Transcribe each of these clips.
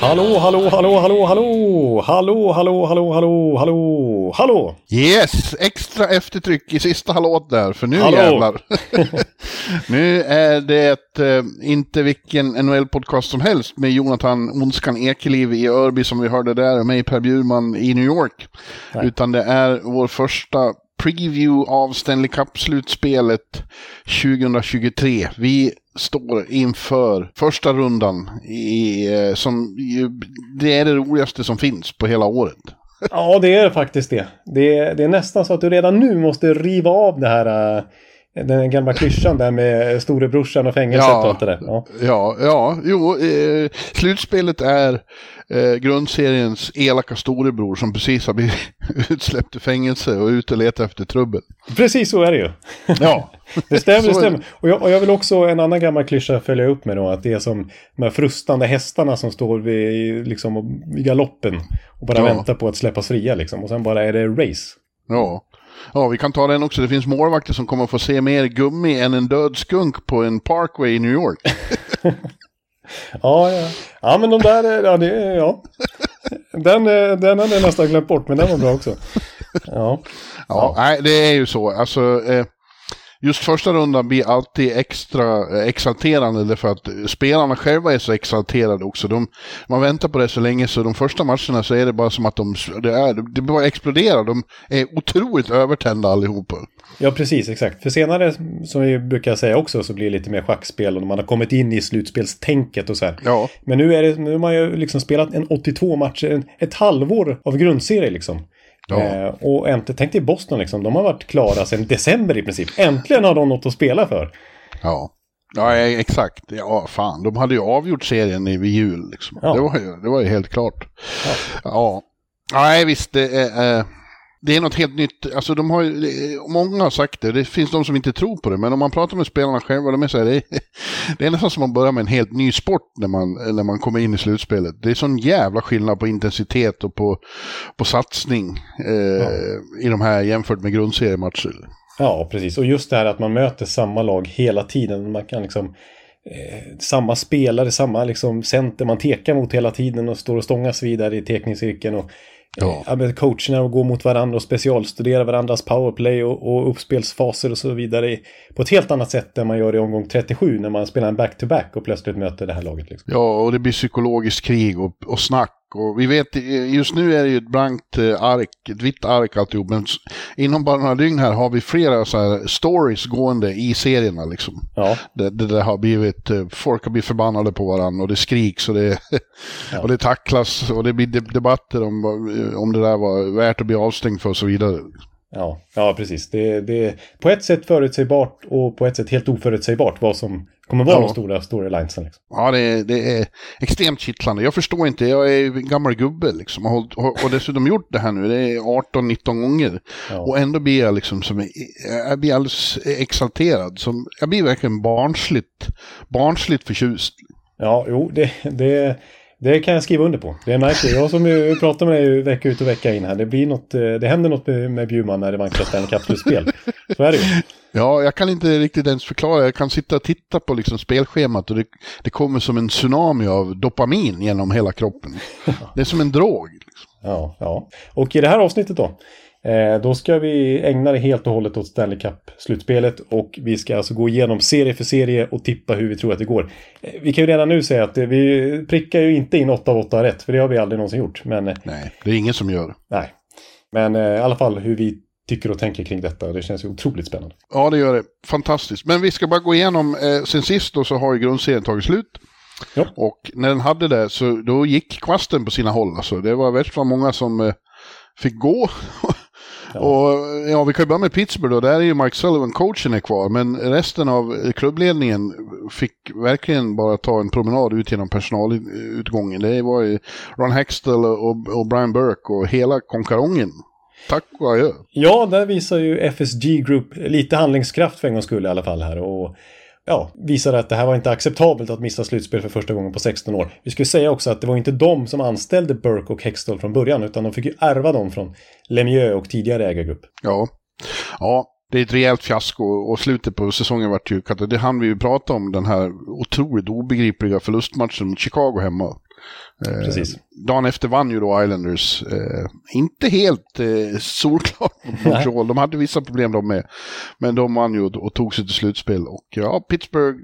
Hallå, hallå, hallå, hallå, hallå, hallå, hallå, hallå, hallå, hallå, hallå. Yes, extra eftertryck i sista hallåt där, för nu Hallå. jävlar. nu är det eh, inte vilken NHL-podcast som helst med Jonathan Ondskan Ekeliv i Örby som vi hörde där och mig Per Bjurman i New York. Utan det är vår första preview av Stanley Cup-slutspelet 2023. Vi står inför första rundan i, eh, som ju, det är det roligaste som finns på hela året. Ja, det är faktiskt det. Det är, det är nästan så att du redan nu måste riva av det här, äh, den gamla klyschan där med storebrorsan och fängelset Ja. och allt det där. Ja. Ja, ja, jo, eh, slutspelet är eh, grundseriens elaka storebror som precis har blivit utsläppt i fängelse och ute och letar efter trubbel. Precis så är det ju. Ja, Det stämmer, det stämmer. Och jag, och jag vill också en annan gammal klyscha följa upp med då. Att det är som de här frustande hästarna som står vid, liksom, vid galoppen. Och bara Ja. väntar på att släppas fria liksom. Och sen bara är det race. ja. Ja, vi kan ta den också. Det finns målvakter som kommer få se mer gummi än en död skunk på en parkway i New York. Ja, ja. Ja, men de där, är- ja, det, ja. Den, den hade jag nästan glömt bort, men den var bra också. Ja. Ja, nej, det är ju så. Alltså, eh, just första rundan blir alltid extra eh, exalterande därför att spelarna själva är så exalterade också. De, man väntar på det så länge så de första matcherna så är det bara som att de, det, är, det bara exploderar. De är otroligt övertända allihopa. Ja, precis, exakt. För senare, som vi brukar säga också, så blir det lite mer schackspel och man har kommit in i slutspelstänket och så här. Ja. Men nu, är det, nu har man ju liksom spelat en 82 matcher, ett halvår av grundserie liksom. Ja. Eh, och äntligen, tänk dig Boston liksom, de har varit klara sedan december i princip. Äntligen har de något att spela för. Ja. Ja, exakt. Ja, fan. De hade ju avgjort serien i vid jul. Liksom. Ja. Det, var ju, det var ju helt klart. Ja. Nej, visst. Det eh, det är något helt nytt. Alltså, de har många har sagt det. Det finns de som inte tror på det. Men om man pratar med spelarna själva, de är så här, det, är, det är nästan som att man börjar med en helt ny sport när man, när man kommer in i slutspelet. Det är sån jävla skillnad på intensitet och på, på satsning eh, i de här jämfört med grundseriematcher. Ja, precis. Och just det här att man möter samma lag hela tiden. Man kan liksom... Eh, samma spelare, samma liksom center man tekar mot hela tiden och står och stångas vidare i tekningscirkeln. Och, Ja. ja. coacherna och gå mot varandra och specialstudera varandras powerplay och, och uppspelsfaser och så vidare. På ett helt annat sätt än man gör i omgång 37 när man spelar en back-to-back och plötsligt möter det här laget. Liksom. Ja, och det blir psykologiskt krig och, och snack. Och vi vet, eh, just nu är det ju ett blankt eh, ark, ett vitt ark alltihop. Men inom bara några dygn här har vi flera så här stories gående i serierna liksom. Ja, Det, det där har blivit, eh, folk har blivit förbannade på varandra och det skriks och det, och det tacklas och det blir de- debatter om, om det där var värt att bli avstängd för och så vidare. Ja, ja precis. Det, det är på ett sätt förutsägbart och på ett sätt helt oförutsägbart vad som kommer vara Ja. de stora storylinesen. Liksom. Ja, det, är- det är extremt kittlande. Jag förstår inte, jag är en gammal gubbe liksom. Och, och, och dessutom gjort det här nu, det är 18-19 gånger. Ja. Och ändå blir jag liksom som, jag blir alldeles exalterad. Som, jag blir verkligen barnsligt, barnsligt förtjust. Ja, jo, det, det, det kan jag skriva under på. Det märker jag. Jag som ju pratar med dig vecka ut och vecka in här. Det, blir något, eh, det händer något med, med Bjurman när det vankas Stanley Cup-slutspel. Så är det ju. Ja, jag kan inte riktigt ens förklara. Jag kan sitta och titta på liksom spelschemat och det, det kommer som en tsunami av dopamin genom hela kroppen. Det är som en drog. Liksom. Ja, ja. Och i det här avsnittet då. Eh, då ska vi ägna det helt och hållet åt Stanley Cup-slutspelet och vi ska alltså gå igenom serie för serie och tippa hur vi tror att det går. Eh, vi kan ju redan nu säga att eh, vi prickar ju inte in 8 av 8 rätt, för det har vi aldrig någonsin gjort. Men, Nej, det är ingen som gör. nej. Men i alla fall hur vi tycker och tänker kring detta. Det känns ju otroligt spännande. Ja, det gör det. Fantastiskt. Men vi ska bara gå igenom, eh, sen sist då så har ju grundserien tagit slut. Ja. Och när den hade det så då gick kvasten på sina håll. Alltså. Det var värst vad många som eh, fick gå. Och ja, vi kan ju börja med Pittsburgh då. Där är ju Mike Sullivan, coachen, är kvar. Men resten av klubbledningen fick verkligen bara ta en promenad ut genom personalutgången. Det var ju Ron Hextall och, och Brian Burke och hela konkarongen. Tack och adjö. Ja, där visar ju FSG Group lite handlingskraft för en gångs skull i alla fall här. Och ja, visade att det här var inte acceptabelt att missa slutspel för första gången på 16 år. Vi skulle säga också att det var inte de som anställde Burke och Hextall från början, utan de fick ju ärva dem från Lemieux och tidigare ägargrupp. Ja. ja, det är ett rejält fiasko och slutet på säsongen vart ju katastrof. Det hann vi ju prata om, den här otroligt obegripliga förlustmatchen mot Chicago hemma. Eh, Precis. Dagen efter vann ju då Islanders. Eh, inte helt eh, solklart mot Montreal. De hade vissa problem de med. Men de vann ju och, tog sig till slutspel. Och ja, Pittsburgh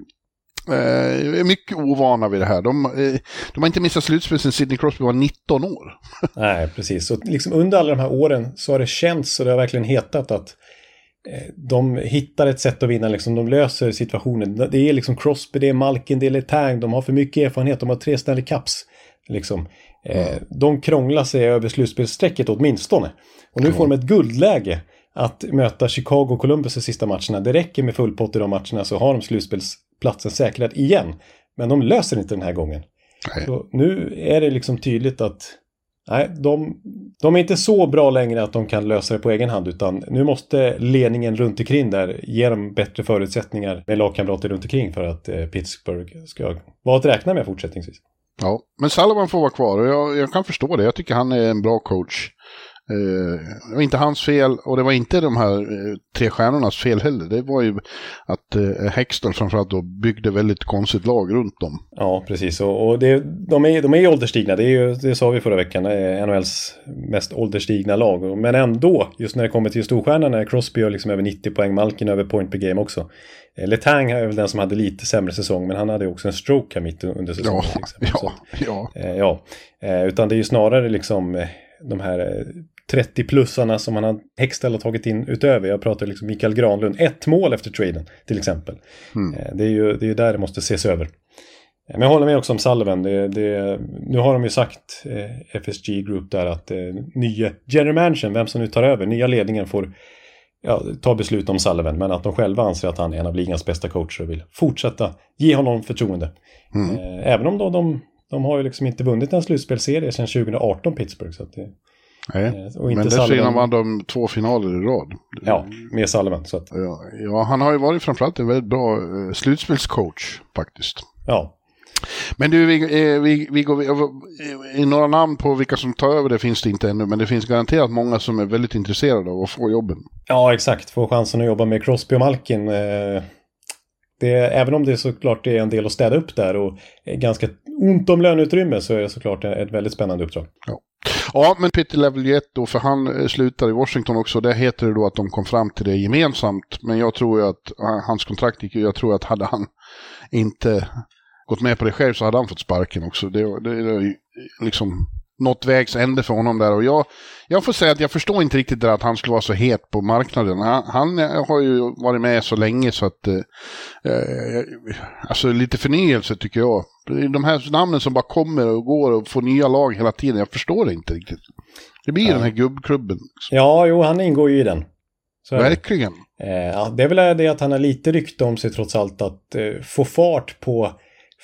eh, är mycket ovana vid det här. De, de har inte missat slutspel sedan Sidney Crosby var 19 år. Nej, precis. Så liksom under alla de här åren så har det känts och det har verkligen hetat att de hittar ett sätt att vinna, liksom, de löser situationen. Det är liksom Crosby, det är Malkin, det är Letang, de har för mycket erfarenhet, de har tre Stanley Cups. Liksom. Eh, de krånglar sig över slutspelsstrecket åtminstone. Och nu får de ett guldläge att möta Chicago och Columbus de sista matcherna. Det räcker med full pott i de matcherna så har de slutspelsplatsen säkrad igen. Men de löser inte den här gången. Nu är det liksom tydligt att nej, de, de är inte så bra längre att de kan lösa det på egen hand utan nu måste ledningen runt omkring där ge dem bättre förutsättningar med lagkamrater runt omkring för att eh, Pittsburgh ska vara att räkna med fortsättningsvis. Ja, men Sullivan får vara kvar och jag, jag kan förstå det. Jag tycker han är en bra coach. Eh, det var inte hans fel och det var inte de här eh, tre stjärnornas fel heller. Det var ju att eh, Hexton framförallt då byggde väldigt konstigt lag runt dem. Ja, precis. Och, och det, de, är, de är ju ålderstigna. Det, är ju, det sa vi förra veckan. Är NHLs mest ålderstigna lag. Men ändå, just när det kommer till storstjärnorna, är Crosby har liksom över 90 poäng, Malkin över point per game också. Eh, Letang är väl den som hade lite sämre säsong, men han hade också en stroke här mitt under säsongen. Ja. Så, ja, ja. eh, ja. Eh, utan det är ju snarare liksom eh, de här eh, 30-plussarna som han har Hextall har tagit in utöver. Jag pratar liksom Mikael Granlund. Ett mål efter traden till exempel. Eh, Det är ju det är ju där det måste ses över. Eh, Men jag håller med också om Sullivan. Det, det, nu har de ju sagt, eh, FSG Group där, att eh, nya general managern, vem som nu tar över, nya ledningen får ja, ta beslut om Sullivan. Men att de själva anser att han är en av ligans bästa coacher och vill fortsätta ge honom förtroende. Eh, även om då de, de har ju liksom inte vunnit en slutspelserie sedan 2018 Pittsburgh. Så att det, Nej. Eh, och inte Men dessförinnan vann de två finaler i rad. ja, med Sullivan. Så att, Ja, ja, han har ju varit framförallt en väldigt bra eh, slutspelscoach faktiskt. ja, Men du, vi, eh, vi, vi går, eh, i några namn på vilka som tar över det finns det inte ännu, men det finns garanterat många som är väldigt intresserade av att få jobben. Ja, exakt. Få chansen att jobba med Crosby och Malkin. Eh, det, även om det såklart är en del att städa upp där och ganska ont om löneutrymme så är det såklart ett väldigt spännande uppdrag. Ja. Ja, men Peter Level då, för han eh, slutar i Washington också. Där heter det då att de kom fram till det gemensamt. Men jag tror ju att eh, hans kontrakt gick ju, jag tror att hade han inte gått med på det själv så hade han fått sparken också. Det, det, det liksom något vägs ände för honom där. Och jag, jag får säga att jag förstår inte riktigt det att han skulle vara så het på marknaden. Han, han har ju varit med så länge så att... Eh, eh, alltså lite förnyelse tycker jag. De här namnen som bara kommer och går och får nya lag hela tiden. Jag förstår det inte riktigt. Det blir den här gubbklubben. Ja, jo, han ingår ju i den. Så. Verkligen. Eh, ja, det är väl det att han har lite rykte om sig trots allt att eh, få fart på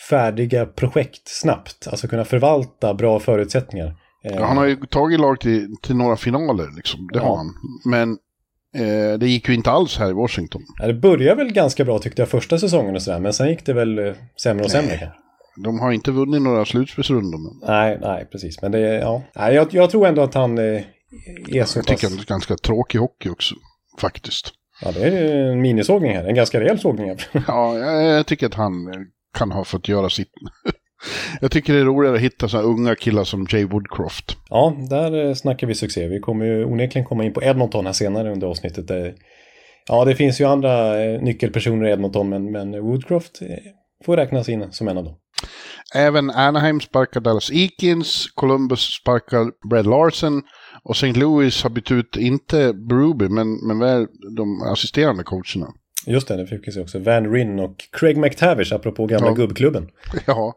färdiga projekt snabbt. Alltså kunna förvalta bra förutsättningar. Eh, Ja, han har ju tagit lag till, till några finaler, liksom. det Ja. har han. Men eh, det gick ju inte alls här i Washington. ja, det började väl ganska bra tyckte jag första säsongen och sådär. Men sen gick det väl eh, sämre och sämre. kanske. De har inte vunnit några slutspelsrundor. Men Nej, nej, precis. Men det ja. Nej, jag, jag tror ändå att han eh, är så jag pass... tycker att det är ganska tråkig hockey också, faktiskt. Ja, det är en minisågning här. En ganska rejäl sågning här. Ja, jag, jag tycker att han eh, kan ha fått göra sitt. Jag tycker det är roligare att hitta så unga killar som Jay Woodcroft. Ja, där snackar vi succé. Vi kommer ju onekligen komma in på Edmonton här senare under avsnittet. Ja, det finns ju andra nyckelpersoner i Edmonton, men, men Woodcroft får räknas in som en av dem. Även Anaheim sparkar Dallas Eakins, Columbus sparkar Brad Larsen och St. Louis har bytt ut, inte Bruby, men, men väl de assisterande coacherna. Just det, det fick vi se också. Van Ryn och Craig McTavish, apropå gamla ja. gubbklubben. Ja.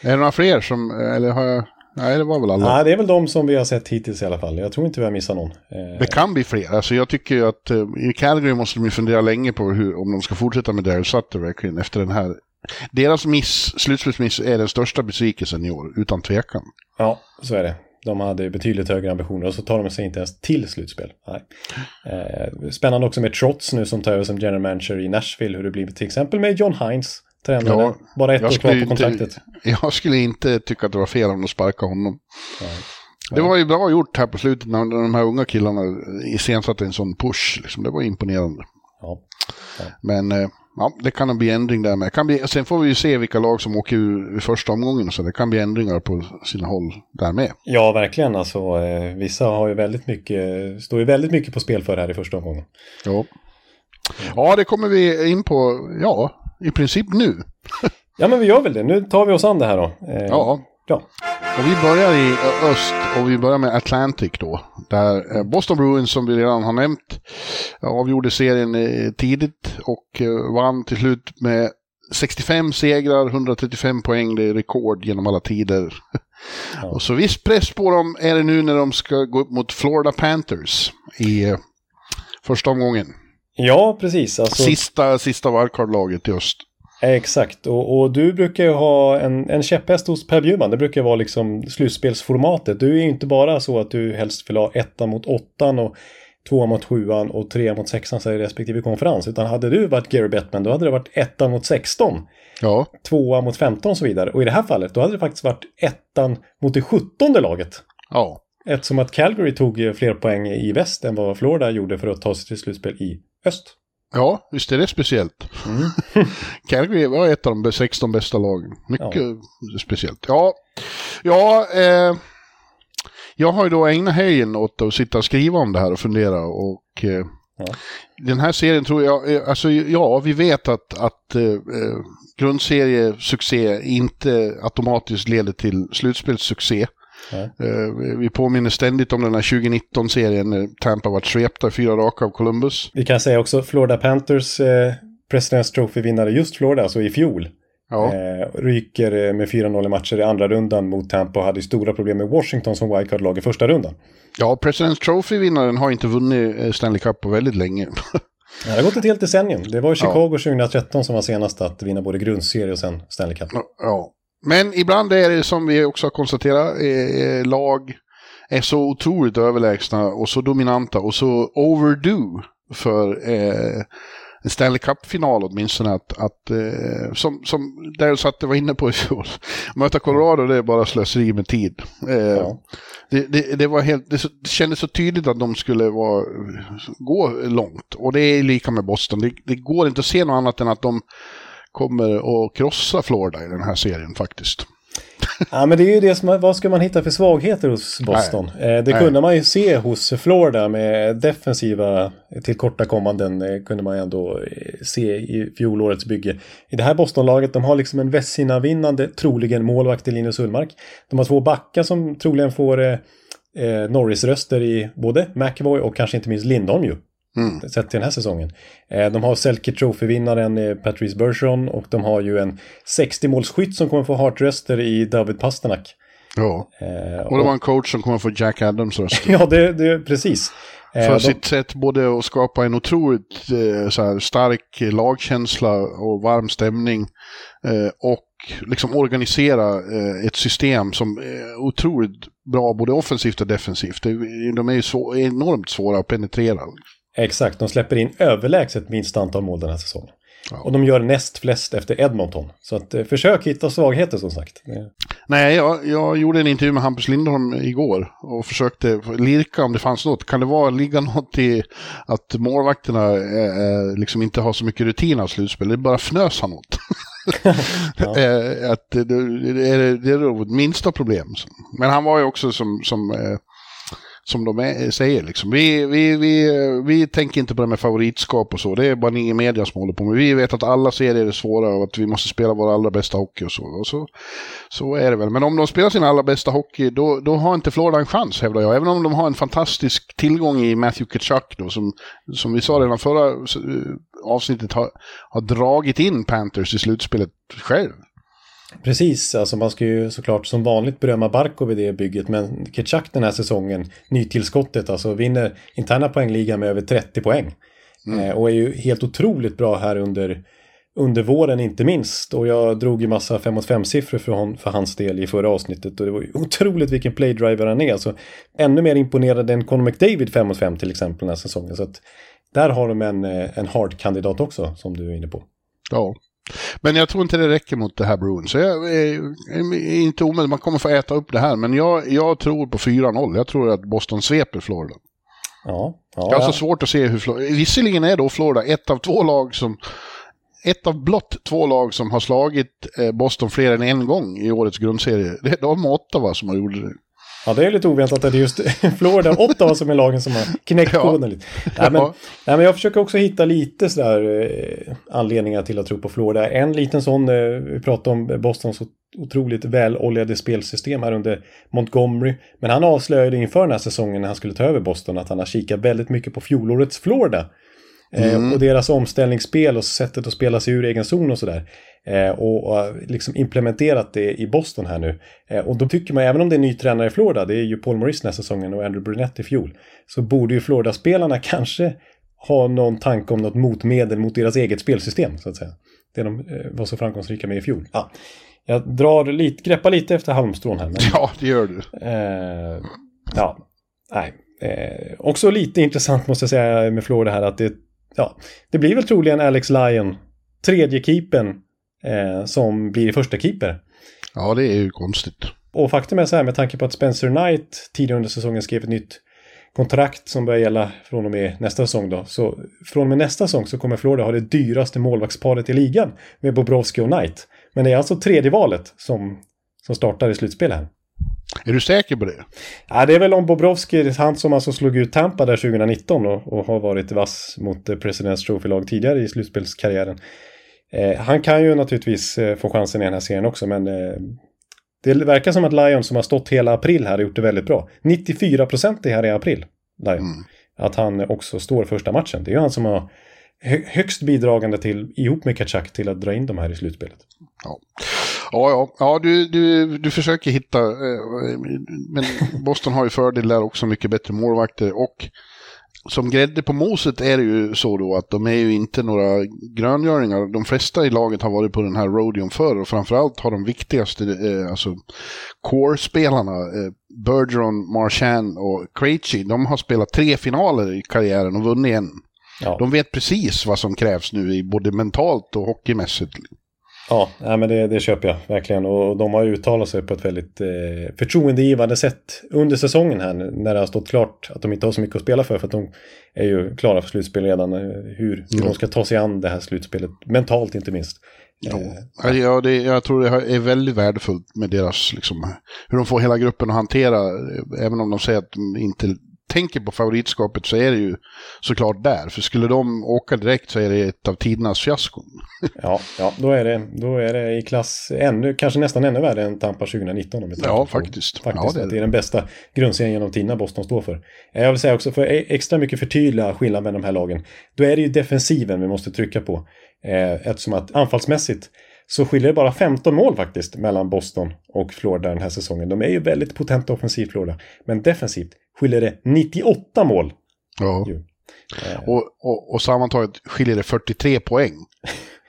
Är det några fler som, eller har jag... Nej, det var väl alla. Nej, det är väl de som vi har sett hittills i alla fall. Jag tror inte vi har missat någon. Eh, det kan bli fler. Alltså jag tycker ju att uh, i Calgary måste de fundera länge på hur, om de ska fortsätta med Daryl Sutter verkligen efter den här deras miss, slutspelsmiss är den största besvikelsen i år, utan tvekan. Ja, så är det. De hade betydligt högre ambitioner och så tar de sig inte ens till slutspel. Nej. Eh, spännande också med Trots nu som tar över som general manager i Nashville. Hur det blir till exempel med John Hines. Tränare. Ja, Bara ett år kvar på kontraktet. Inte, jag skulle inte tycka att det var fel om de sparkade honom. Nej. Det var ju bra gjort här på slutet när de här unga killarna iscensatte en sån push. Liksom. Det var imponerande. Ja. Ja. Men eh, ja, det kan nog bli ändring där med. Kan bli, sen får vi ju se vilka lag som åker ur i första omgången. Så det kan bli ändringar på sina håll där med. Ja, verkligen. Alltså, eh, vissa har ju väldigt mycket, står ju väldigt mycket på spel för här i första omgången. Ja. ja, det kommer vi in på, ja, i princip nu. ja, men vi gör väl det. Nu tar vi oss an det här då. Eh, ja. Ja. Och vi börjar i öst och vi börjar med Atlantic då. Där eh, Boston Bruins som vi redan har nämnt avgjorde serien eh, tidigt och eh, vann till slut med 65 segrar, 135 poäng. Det är rekord genom alla tider. Ja. Och så viss press på dem är det nu när de ska gå upp mot Florida Panthers i första omgången. Ja, precis. Alltså... Sista, sista wildcard-laget i öst. Exakt, och, och, du brukar ju ha en, en käpphäst hos Per Bjurman. Det brukar vara liksom slutspelsformatet. Du är ju inte bara så att du helst vill ha ettan mot åttan och tvåan mot sjuan och trean mot sexan i respektive konferens. Utan hade du varit Gary Bettman då hade det varit ettan mot sexton. Ja. Tvåan mot femton och så vidare. Och i det här fallet då hade det faktiskt varit ettan mot det sjuttonde laget. Ja. Eftersom att Calgary tog fler poäng i väst än vad Florida gjorde för att ta sig till slutspel i öst. Ja, visst är det speciellt. Mm. Calgary var ett av de 16 bästa lagen. Mycket ja. speciellt. Ja, ja eh, jag har ju då ägnat helgen åt att sitta och skriva om det här och fundera. Och eh, ja. den här serien tror jag, eh, alltså ja, vi vet att, att eh, eh grundseriesuccé inte automatiskt leder till slutspelssuccé. Uh, vi påminner ständigt om den här 2019-serien när Tampa var svepta fyra raka av Columbus. Vi kan säga också Florida Panthers eh, President's Trophy-vinnare just Florida, alltså i fjol. Ja. Eh, ryker eh, med 4-0 i matcher i andra rundan mot Tampa och hade stora problem med Washington som wildcard-lag i första rundan. Ja, President's Trophy-vinnaren har inte vunnit eh, Stanley Cup på väldigt länge. det har gått ett helt decennium. Det var Chicago ja. 2013 som var senast att vinna både grundserie och sen Stanley Cup. Ja, men ibland är det som vi också har konstaterat, eh, lag är så otroligt överlägsna och så dominanta och så overdue för eh, en Stanley Cup-final åtminstone. Att, att, eh, som, som Daryl Sutter var inne på i fjol, möta Colorado det är bara slöseri med tid. Eh, ja. det, det, det, var helt, det, det kändes så tydligt att de skulle vara, gå långt. Och det är lika med Boston. Det, det går inte att se något annat än att de kommer att krossa Florida i den här serien faktiskt. Ja, men det är ju det som, vad ska man hitta för svagheter hos Boston? Nej. Eh, det kunde Nej. man ju se hos Florida med defensiva tillkortakommanden. Eh, kunde man ändå eh, se i fjolårets bygge. I det här Bostonlaget, de har liksom en Vessina-vinnande, troligen målvakt i Linus Ullmark. De har två backar som troligen får eh, Norris-röster i både McAvoy och kanske inte minst Lindholm ju. Mm. Sett till den här säsongen. Eh, de har Selke Trophy-vinnaren eh, Patrice Bergeron och de har ju en 60-målsskytt som kommer få hartröster i David Pasternak. Ja, eh, och de har en coach som kommer få Jack Adams röster. ja, det, det, precis. För de... sitt sätt både att skapa en otroligt här, stark lagkänsla och varm stämning och liksom organisera ett system som är otroligt bra både offensivt och defensivt. De är ju så enormt svåra att penetrera. Exakt, de släpper in överlägset minst antal mål den här säsongen. Ja. Och de gör näst flest efter Edmonton. Så att, eh, försök hitta svagheter som sagt. Nej, jag, jag gjorde en intervju med Hampus Lindholm igår och försökte lirka om det fanns något. Kan det vara, ligga något i att målvakterna eh, liksom inte har så mycket rutin av slutspel? Det bara fnösa något. ja. att det, det, är, det är nog minsta problem. Men han var ju också som, som som de är, säger. Liksom. Vi, vi, vi, vi tänker inte på det med favoritskap och så. Det är bara ni i media som håller på med. Vi vet att alla serier är svåra och att vi måste spela vår allra bästa hockey och så. Och så, så är det väl. Men om de spelar sin allra bästa hockey, då, då har inte Florida en chans, hävdar jag. Även om de har en fantastisk tillgång i Matthew Kachuk då, som, som vi sa redan förra eh, avsnittet, har, har dragit in Panthers i slutspelet själv. Precis, alltså man ska ju såklart som vanligt berömma Barkov i det bygget men Ketchak den här säsongen, nytillskottet, alltså vinner interna poängligan med över 30 poäng. Mm. Eh, och är ju helt otroligt bra här under, under våren inte minst. Och jag drog ju massa 5 mot 5 siffror för, hon, för hans del i förra avsnittet och det var ju otroligt vilken playdriver han är. Alltså, ännu mer imponerad än Conor McDavid 5 mot 5 till exempel den här säsongen. Så att där har de en, eh, en hard-kandidat också som du är inne på. Ja, men jag tror inte det räcker mot det här Bruin. Så jag är inte omöjligt, man kommer få äta upp det här. Men jag, jag tror på 4-0. Jag tror att Boston sveper Florida. Ja, ja, jag har så svårt att se hur Florida... Visserligen är då Florida ett av två lag som... Ett av blott två lag som har slagit eh, Boston fler än en gång i årets grundserie. Det är de åtta va, som har gjort det. Ja, det är lite oväntat att det är just Florida och Ottawa som är lagen som har knäckt koden lite. Nej men, nej, men jag försöker också hitta lite sådär eh, anledningar till att tro på Florida. En liten sån, eh, vi pratade om Bostons otroligt väloljade spelsystem här under Montgomery. Men han avslöjade inför den här säsongen när han skulle ta över Boston att han har kikat väldigt mycket på fjolårets Florida. Eh, mm. och deras omställningsspel och sättet att spela sig ur egen zon och sådär. Eh, och, och liksom implementerat det i Boston här nu. Eh, och då tycker man, även om det är ny tränare i Florida, det är ju Paul Maurice den här säsongen och Andrew Brunette i fjol, så borde ju Florida-spelarna kanske ha någon tanke om något motmedel mot deras eget spelsystem, så att säga. Det de eh, var så framgångsrika med i fjol. Ja. Jag drar lite, greppar lite efter halmstrån här. Men, ja, det gör du. Eh, ja, nej. Eh, också lite intressant måste jag säga med Florida här att det, ja, det blir väl troligen Alex Lyon, tredje keepern eh, som blir första keeper. Ja, det är ju konstigt. Och faktum är så här med tanke på att Spencer Knight tidigare under säsongen skrev ett nytt kontrakt som börjar gälla från och med nästa säsong då. Så från och med nästa säsong så kommer Florida ha det dyraste målvaktsparet i ligan med Bobrovski och Knight. Men det är alltså tredje valet som, som startar i slutspelet här. Är du säker på det? Ja, det är väl om Bobrovski, han som alltså slog ut Tampa där 2019 och, och har varit vass mot Presidents Trophy-lag tidigare i slutspelskarriären. Eh, han kan ju naturligtvis eh, få chansen i den här serien också, men eh, det verkar som att Lion som har stått hela april här har gjort det väldigt bra. 94 procent här i april, Lion. Mm. Att han också står första matchen. Det är ju han som har högst bidragande till, ihop med Kachak, till att dra in de här i slutspelet. Ja, ja, ja. ja du, du, du försöker hitta, men Boston har ju fördel där också, mycket bättre målvakter och som grädde på moset är det ju så då att de är ju inte några gröngöringar. De flesta i laget har varit på den här Rodion förr och framförallt har de viktigaste, eh, alltså core-spelarna, eh, Bergeron, Marchand och Krejci, de har spelat tre finaler i karriären och vunnit en. Ja. De vet precis vad som krävs nu, både mentalt och hockeymässigt. Ja, nej, men det, det köper jag verkligen. Och de har uttalat sig på ett väldigt eh, förtroendegivande sätt under säsongen här när det har stått klart att de inte har så mycket att spela för. För att de är ju klara för slutspel redan. Eh, hur, hur mm. de ska ta sig an det här slutspelet, mentalt inte minst. Ja, eh, ja det, jag tror det är väldigt värdefullt med deras, liksom, hur de får hela gruppen att hantera, eh, även om de säger att de inte tänker på favoritskapet så är det ju såklart där. För skulle de åka direkt så är det ett av tidernas fiaskon. ja, ja då, är det, då är det i klass ännu, kanske nästan ännu värre än Tampa 2019. Om ja, faktiskt. faktiskt ja, det, är det. är den bästa grundserien genom tiderna Boston står för. Jag vill säga också, för e- extra mycket förtydliga skillnaden mellan de här lagen, då är det ju defensiven vi måste trycka på. Eh, eftersom att anfallsmässigt så skiljer det bara 15 mål faktiskt mellan Boston och Florida den här säsongen. De är ju väldigt potenta offensivt Florida. Men defensivt skiljer det 98 mål. Ja. Eh. Och, och, och sammantaget skiljer det 43 poäng.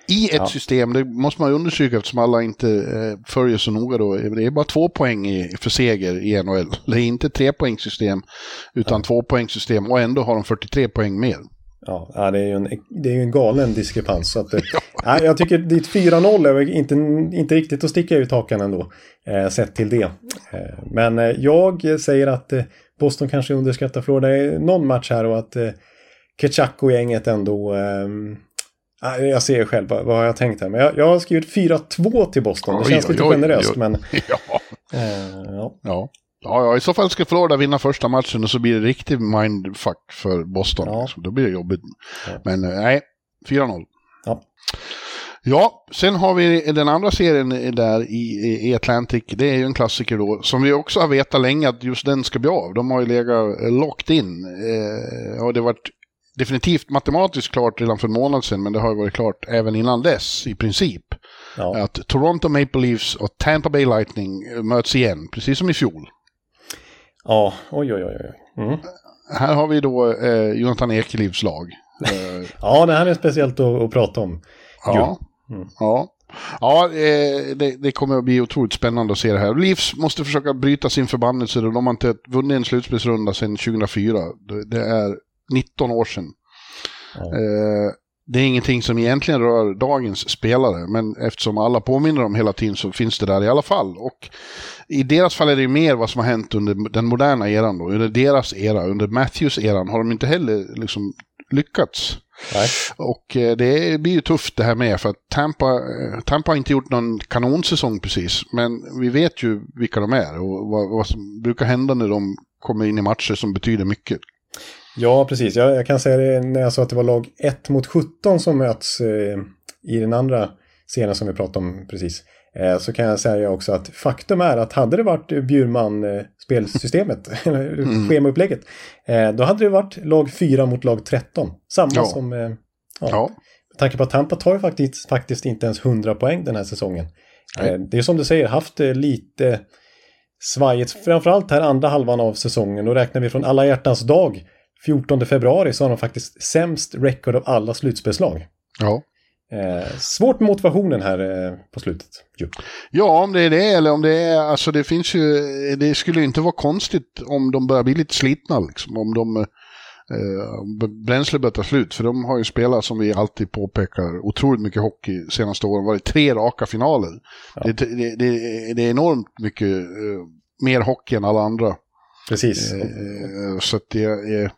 I ett ja. system, det måste man undersöka eftersom alla inte eh, följer så noga då, det är bara två poäng i, för seger i NHL. Det är inte tre poängsystem utan ja. två poängsystem och ändå har de 43 poäng mer. Ja, det är ju en, det är en galen diskrepans. Så att, ja. jag tycker ditt 4-0 är inte, inte riktigt att sticka ut hakan ändå. Eh, sett till det. Eh, men eh, jag säger att eh, Boston kanske underskattar Florida i någon match här och att eh, Ketchak och gänget ändå... Eh, Jag ser själv vad, vad har jag tänkt här. Men jag, jag har skrivit 4-2 till Boston. Det känns oj, lite oj, generöst, oj. men... Ja. Eh, ja. Ja. Ja, i så fall ska Florida vinna första matchen och så blir det riktig mindfuck för Boston. Ja. Liksom. Då blir det jobbigt. Ja. Men eh, nej, 4-0. Ja. Ja, sen har vi den andra serien där i, Atlantic. Det är ju en klassiker då, som vi också har vetat länge att just den ska bli av. De har ju legat eh, locked in. Eh, och det varit definitivt matematiskt klart redan för en månad sedan, men det har varit klart även innan dess i princip. Ja. Att Toronto Maple Leafs och Tampa Bay Lightning eh, möts igen, precis som i fjol. ja, oj, oj, oj. oj. Mm. Här har vi då eh, Jonathan Ekelivs lag. Ja, det här är speciellt att, att prata om. ja. Mm. Ja, ja eh, det, det kommer att bli otroligt spännande att se det här. Leafs måste försöka bryta sin förbannelse. De har inte vunnit en slutspelsrunda sedan 2004. Det, är 19 år sedan. Eh, det är ingenting som egentligen rör dagens spelare, men eftersom alla påminner dem hela tiden så finns det där i alla fall. Och i deras fall är det ju mer vad som har hänt under den moderna eran då. Under deras era, under Matthews-eran, har de inte heller liksom lyckats. Nej. Och eh, det blir ju tufft det här med, för att Tampa, eh, Tampa har inte gjort någon kanonsäsong precis. Men vi vet ju vilka de är och vad, vad som brukar hända när de kommer in i matcher som betyder mycket. Ja, precis. Jag, jag kan säga det när jag sa att det var lag 1 mot 17 som möts eh, i den andra scenen som vi pratade om precis. Eh, så kan jag säga också att faktum är att hade det varit Bjurman-spelsystemet, Mm. schemaupplägget, eh, då hade det varit lag 4 mot lag 13. Samma Ja. som... Eh, ja. Ja, Med tanke på att Tampa tar ju faktiskt, faktiskt inte ens 100 poäng den här säsongen. Nej. Det är som du säger, haft lite svajigt, framförallt här andra halvan av säsongen. Och räknar vi från alla hjärtans dag, 14 februari, så har de faktiskt sämst record av alla slutspelslag. ja. Eh, svårt med motivationen här eh, på slutet. Jo. Ja, om det är det eller om det är, alltså det finns ju, det skulle ju inte vara konstigt om de börjar bli lite slitna liksom, om de eh, bränslet tar slut. För de har ju spelat, som vi alltid påpekar, otroligt mycket hockey senaste åren. varit tre raka finaler. Ja. Det, det, det, det är enormt mycket eh, mer hockey än alla andra. Precis. Eh, så att det är,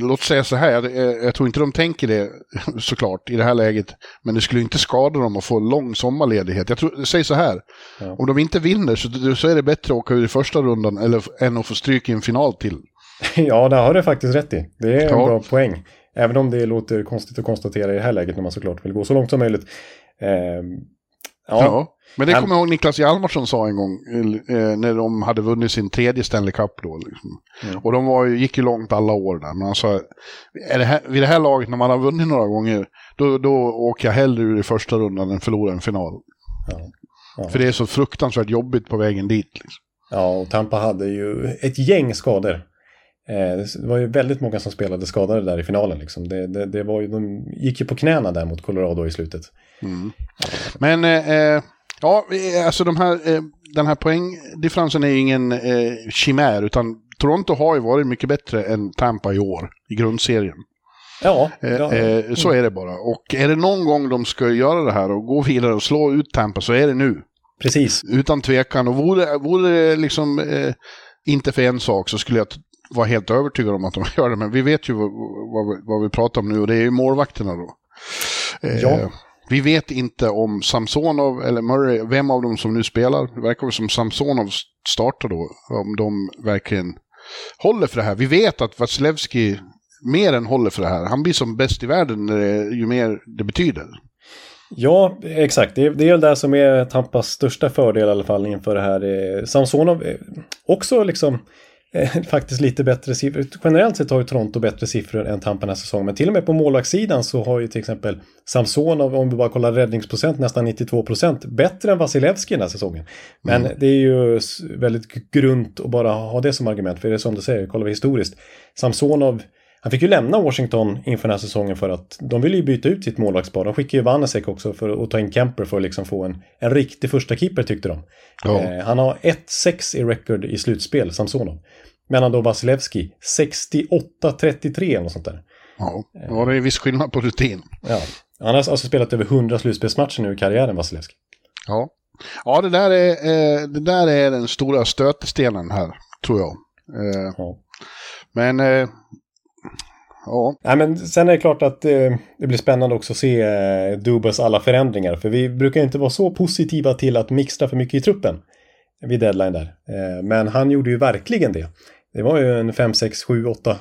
låt säga så här, jag, jag tror inte de tänker det såklart i det här läget. Men det skulle inte skada dem att få lång sommarledighet. Jag tror, säg så här, Ja. om de inte vinner så, så är det bättre att åka ur i första rundan eller, än att få stryk i en final till. Ja, det har du faktiskt rätt i. Det är en Ja. bra poäng. Även om det låter konstigt att konstatera i det här läget när man såklart vill gå så långt som möjligt. Eh, Ja. ja, Men det kommer jag ihåg Niklas Hjalmarsson sa en gång eh, när de hade vunnit sin tredje Stanley Cup då. Liksom. Mm. Och de var, ju- gick ju långt alla år där. Men han sa, är det här, vid det här laget när man har vunnit några gånger, då, då åker jag hellre ur i första rundan än förlorar en final. Ja. Ja. För det är så fruktansvärt jobbigt på vägen dit. Liksom. Ja, och Tampa hade ju ett gäng skador. Eh, det var ju väldigt många som spelade skadade där i finalen. Liksom. Det, det, det var ju, de gick ju på knäna där mot Colorado i slutet. Men eh, eh, ja, eh, alltså de här, eh, den här poängdifferensen är ju ingen eh, chimär, utan Toronto har ju varit mycket bättre än Tampa i år i grundserien. Ja, ja. eh, så är det bara. Och är det någon gång de ska göra det här och gå vidare och slå ut Tampa så är det nu. precis. Utan tvekan. Och vore, vore det liksom inte för en sak så skulle jag vara helt övertygad om att de gör det. Men vi vet ju vad, vad, vi- vad vi pratar om nu och det är ju målvakterna då. Eh, Ja. Vi vet inte om Samsonov eller Murray, vem av dem som nu spelar. Det verkar som Samsonov startar då. Om de verkligen håller för det här. Vi vet att Vasilevski mer än håller för det här. Han blir som bäst i världen när det, ju mer det betyder. Ja, exakt. Det, det är väl det som är Tampas största fördel i alla fall inför det här. Eh, Samsonov eh, också liksom eh, faktiskt lite bättre siffror. Generellt sett har ju Toronto bättre siffror än Tampa den här säsongen. Men till och med på målvaktssidan så har ju till exempel Samsonov, om vi bara kollar räddningsprocent, nästan 92 procent. Bättre än Vasilevski den här säsongen. Men det är ju väldigt grunt att bara ha det som argument. För det är som du säger, kollar vi historiskt. Samsonov, han fick ju lämna Washington inför den här säsongen för att de ville ju byta ut sitt målvaktspar. De skickade ju Vanesek också för att ta in Kemper för att liksom få en, en riktig första keeper tyckte de. Ja. Eh, han har 1-6 i record i slutspel, Samsonov. Medan då Vasilevski 68-33 eller något sånt där. Ja, ja det är viss skillnad på rutin. Ja. Han har alltså spelat över 100 slutspelsmatcher nu i karriären, Vasilevski. Ja, ja det, där är, eh, det där är den stora stötestenen här, tror jag. Eh, Ja. men eh, Ja. Nej, men sen är det klart att eh, det blir spännande också att se eh, Dubas alla förändringar. För vi brukar inte vara så positiva till att mixtra för mycket i truppen vid deadline där. Eh, men han gjorde ju verkligen det. Det var ju en 5, 6, 7, 8,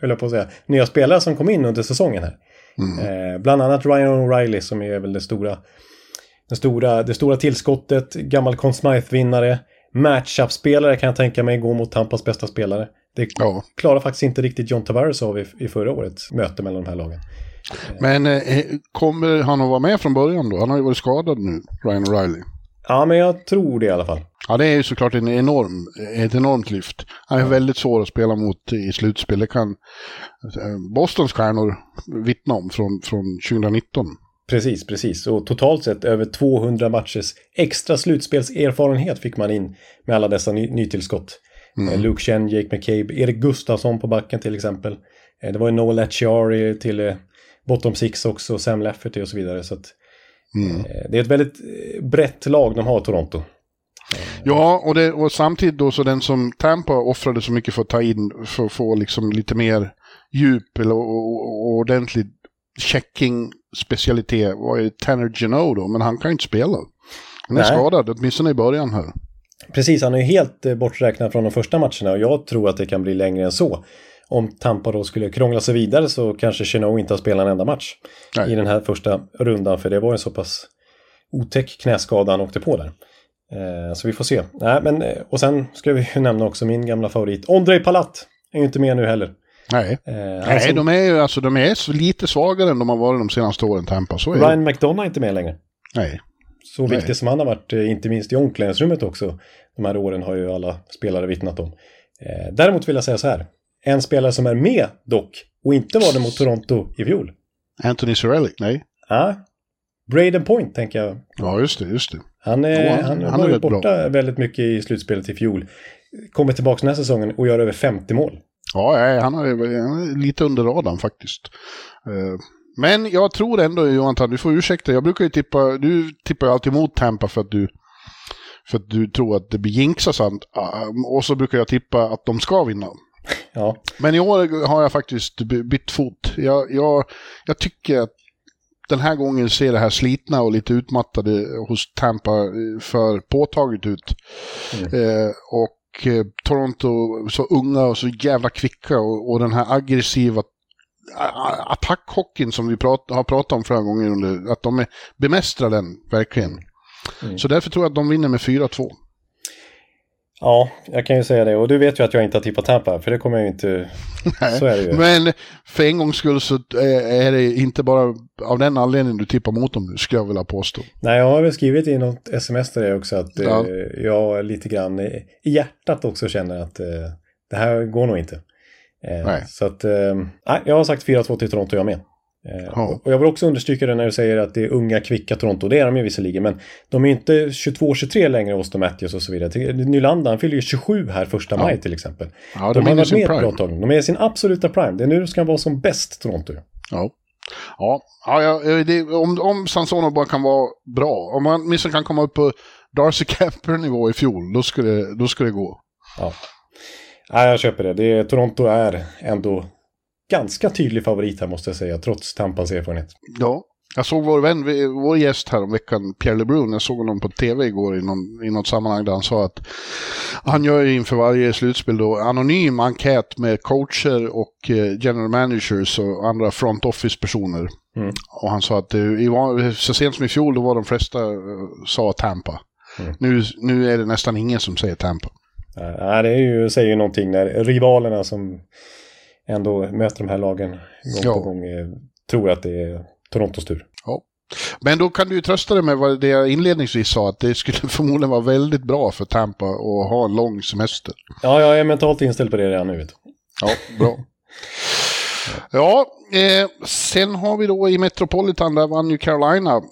höll jag på att säga, nya spelare som kom in under säsongen här. Eh, bland annat Ryan O'Reilly som är väl det stora, den stora, det stora tillskottet, gammal Conn Smythe-vinnare. Matchup-spelare kan jag tänka mig gå mot Tampas bästa spelare. Det Ja. klarar faktiskt inte riktigt John Tavares av i, i förra årets möte mellan de här lagen. Men eh, kommer han att vara med från början då? Han har ju varit skadad nu, Ryan O'Reilly. Ja, men jag tror det i alla fall. Ja, det är ju såklart en enorm, ett enormt lyft. Han är väldigt svår att spela mot i slutspel. Det kan eh, Bostons stjärnor vittna om från, från 2019. Precis, precis. Och totalt sett över 200 matchers extra slutspelserfarenhet fick man in med alla dessa ny nytillskott. Eh, Luke Chen, Jake McCabe, Erik Gustafsson på backen till exempel. Eh, Det var ju Noel Acciari till eh, bottom six också, Sam Lafferty och så vidare. Så att, eh, det är ett väldigt brett lag de har, Toronto. Ja, och, det, och samtidigt då så den som Tampa offrade så mycket för att ta in, för att få liksom lite mer djup eller, och, och, och ordentlig checking-specialitet var ju Tanner Geno då, men han kan ju inte spela. Han är Nej. skadad, åtminstone i början här. Precis, han är ju helt eh, borträknad från de första matcherna och jag tror att det kan bli längre än så. Om Tampa då skulle krångla sig vidare så kanske Chenot inte har spelat en enda match Nej. i den här första rundan för det var en så pass otäck knäskada han åkte på där. Eh, så vi får se. Nej, men, eh, och sen ska vi nämna också min gamla favorit, Ondrej Palat. Är ju inte med nu heller. Nej. Eh, Nej, som- de är ju alltså, de är lite svagare än de har varit de senaste åren, Tampa. Så är det. Ryan McDonough är inte med längre. Nej. Så Nej. viktig som han har varit, eh, inte minst i omklädningsrummet också. De här åren har ju alla spelare vittnat om. Eh, däremot vill jag säga så här. En spelare som är med dock, och inte var det mot Toronto i fjol. Anthony Cirelli? Nej. Ja, Braden Point tänker jag. Ja, just det, just det. Han, är, Ja, han, han- han han var ju rätt bra. borta väldigt mycket i slutspelet i fjol. Kommer tillbaka den här säsongen och gör över 50 mål. Ja, han är, han är lite under radarn faktiskt. Eh, Men jag tror ändå, Jonathan, du får ursäkta. Jag brukar ju tippa, du tippar ju alltid emot Tampa för att du, för att du tror att det blir jinxas. sant? Ah, Och så brukar jag tippa att de ska vinna. Ja, Men i år har jag faktiskt by- bytt fot. Jag, jag, jag tycker att den här gången ser det här slitna och lite utmattade hos Tampa eh, för påtagligt ut. Eh, och eh, Toronto så unga och så jävla kvicka och, och den här aggressiva attackhockeyn som vi prat, har pratat om flera gånger under, att de är, bemästrar den verkligen. Så därför tror jag att de vinner med 4-2. ja, jag kan ju säga det. Och du vet ju att jag inte har tippat Tampa, för det kommer jag ju inte... Så är det ju. Men för en gångs skull så är det inte bara av den anledningen du tippar mot dem skulle jag vilja påstå. Nej, jag har väl skrivit i något sms till dig också att Ja. eh, jag lite grann i, i hjärtat också känner att eh, det här går nog inte. Eh, Nej. Så att, eh, nej, jag har sagt 4-2 till Toronto jag med. Eh, Ja. Och jag vill också understryka det när du säger att det är unga, kvicka Toronto. Det är de ju visserligen, men de är ju inte 22-23 längre, Austin Matthews och så vidare. Nylander, han fyller ju 27 här första maj till exempel. Ja, de de har varit med ett bra tag. De är i sin absoluta prime. Det är nu de ska vara som bäst, Toronto. Ja. Ja, ja, ja det, om, om Sansono bara kan vara bra, om man åtminstone kan komma upp på Darcy Camper-nivå i fjol, då skulle, det- då skulle det gå. Ja. Nej, jag köper det. det är, Toronto är ändå ganska tydlig favorit här måste jag säga, trots Tampas erfarenhet. Ja. Jag såg vår vän, vår gäst här om veckan, Pierre LeBrun, jag såg honom på tv igår i, någon, i något sammanhang där han sa att han gör inför varje slutspel då anonym enkät med coacher och eh, general managers och andra front office-personer. Mm. Och han sa att det, i så sent som i fjol då var de flesta eh, sa Tampa. Mm. Nu, nu är det nästan ingen som säger Tampa. Nej, det är ju, säger ju någonting när rivalerna som ändå möter de här lagen gång Ja. på gång eh, tror att det är Torontos tur. Men då kan du ju trösta dig med vad det jag inledningsvis sa, att det skulle förmodligen vara väldigt bra för Tampa att ha en lång semester. Ja, jag är mentalt inställd på det redan nu. Ja, bra. Ja, eh, sen har vi då i Metropolitan, där vann ju Carolina.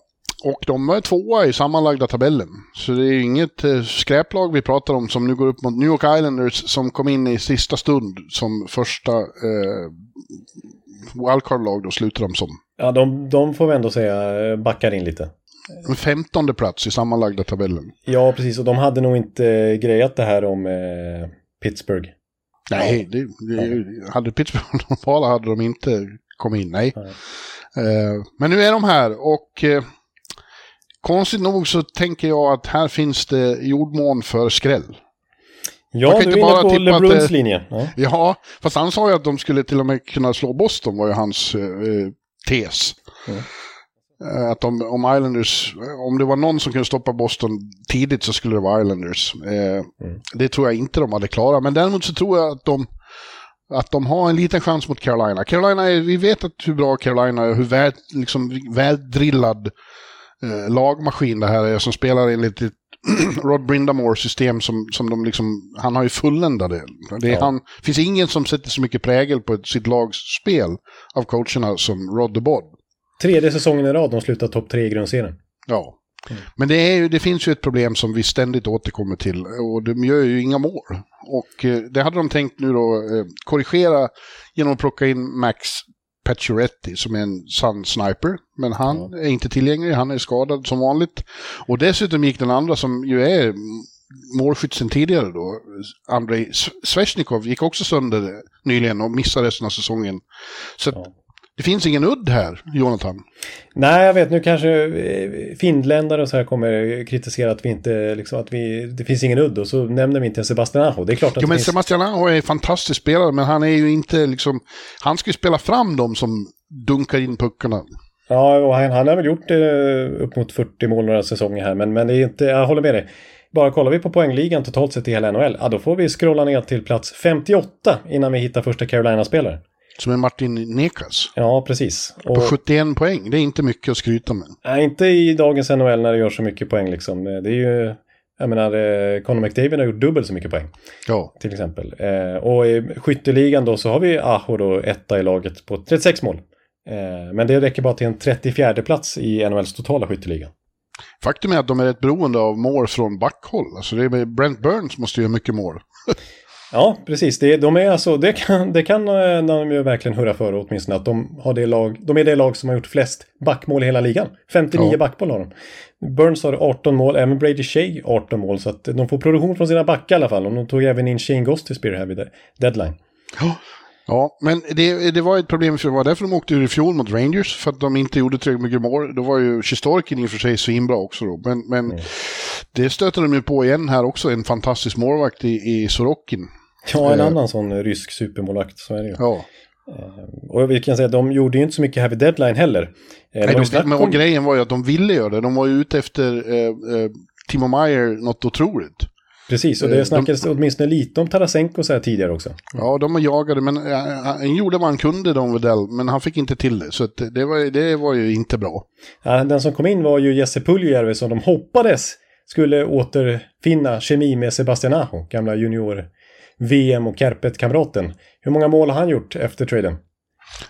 Och de är tvåa i sammanlagda tabellen. Så det är inget eh, skräplag vi pratar om som nu går upp mot New York Islanders som kom in i sista stund som första eh, wildcard-lag då slutar de som. Ja, de, de får vi ändå säga eh, backar in lite. En femtonde plats i sammanlagda tabellen. Ja, precis. Och de hade nog inte grejat det här om eh, Pittsburgh. Nej, det, det, hade Pittsburgh normala hade de inte kommit in, nej. Uh, men nu är de här och uh, konstigt nog så tänker jag att här finns det jordmån för skräll. Ja, du är inne på LeBruns linje. Ja. ja, fast han sa ju att de skulle till och med kunna slå Boston, var ju hans uh, tes. Mm. Att om, om Islanders, om det var någon som kunde stoppa Boston tidigt så skulle det vara Islanders. Eh, mm. Det tror jag inte de hade klarat, men däremot så tror jag att de, att de har en liten chans mot Carolina. Carolina är, vi vet att hur bra Carolina är, hur väl, liksom, väldrillad eh, lagmaskin det här är som spelar enligt ett Rod Brindamore-system som, som de liksom, han har ju fulländade. Det är ja. han, finns ingen som sätter så mycket prägel på sitt lags spel av coacherna som Rod the Bod. Tredje säsongen i rad de slutar topp tre i grundserien. Ja. Mm. Men det, är ju, det finns ju ett problem som vi ständigt återkommer till och de gör ju inga mål. Och eh, det hade de tänkt nu då eh, korrigera genom att plocka in Max Pacioretty som är en sann sniper. Men han ja. är inte tillgänglig, han är skadad som vanligt. Och dessutom gick den andra som ju är målskytt sen tidigare då, Andrei Svesjnikov, gick också sönder nyligen och missade resten av säsongen. Så ja. Det finns ingen udd här, Jonathan. Nej, jag vet. Nu kanske eh, finländare och så här kommer kritisera att vi inte, liksom, att vi, det finns ingen udd och så nämner vi inte Sebastian Aho. Det är klart att jo, men finns... Sebastian Aho är en fantastisk spelare, men han är ju inte liksom, han ska ju spela fram dem som dunkar in puckarna. Ja, och han, han har väl gjort eh, upp mot 40 mål några säsonger här, men, men det är inte, jag håller med dig. Bara kollar vi på poängligan totalt sett i hela NHL, ja, då får vi scrolla ner till plats 58 innan vi hittar första Carolina-spelare. Som är Martin Nekas. Ja, precis. Och... På 71 poäng, det är inte mycket att skryta med. Nej, inte i dagens NHL när det gör så mycket poäng liksom. Det är ju... Jag menar, eh, Conor McDavid har gjort dubbelt så mycket poäng. Ja. Till exempel. Eh, och i skytteligan då så har vi Aho då etta i laget på 36 mål. Eh, men det räcker bara till en 34 plats i NHLs totala skytteliga. Faktum är att de är rätt beroende av mål från backhåll. Alltså det är Brent Burns måste göra mycket mål. Ja, precis. Det, de är alltså, det kan, det kan eh, de ju verkligen hurra för åtminstone att de, har det lag, de är det lag som har gjort flest backmål i hela ligan. 59 ja. backmål har de. Burns har 18 mål, även Brady Shea 18 mål. Så att de får produktion från sina backar i alla fall. Och de tog även in Shane Goss till här vid deadline. Ja. Ja, men det, det var ett problem för det var därför de åkte ur i fjol mot Rangers. För att de inte gjorde tillräckligt mycket mål. Då var ju Sjistorkin i och för sig svinbra också då. Men, men mm. det stöter de ju på igen här också. En fantastisk målvakt i, i Sorokin. Ja, en eh. annan sån rysk supermålvakt, så är det ju. Ja. Eh, och vi kan säga att de gjorde ju inte så mycket här vid deadline heller. Eh, Nej, de, men om... grejen var ju att de ville göra det. De var ju ute efter eh, eh, Timo Meyer något otroligt. Precis, och det snackades de, åtminstone lite om Tarasenko så här tidigare också. Ja, de jagade, men han gjorde vad han kunde, Don Widell, men han fick inte till det. Så det, var, det var ju inte bra. Ja, den som kom in var ju Jesse Puljärvi som de hoppades skulle återfinna kemi med Sebastian Aho, gamla junior VM och Kärpet-kamraten. Hur många mål har han gjort efter traden?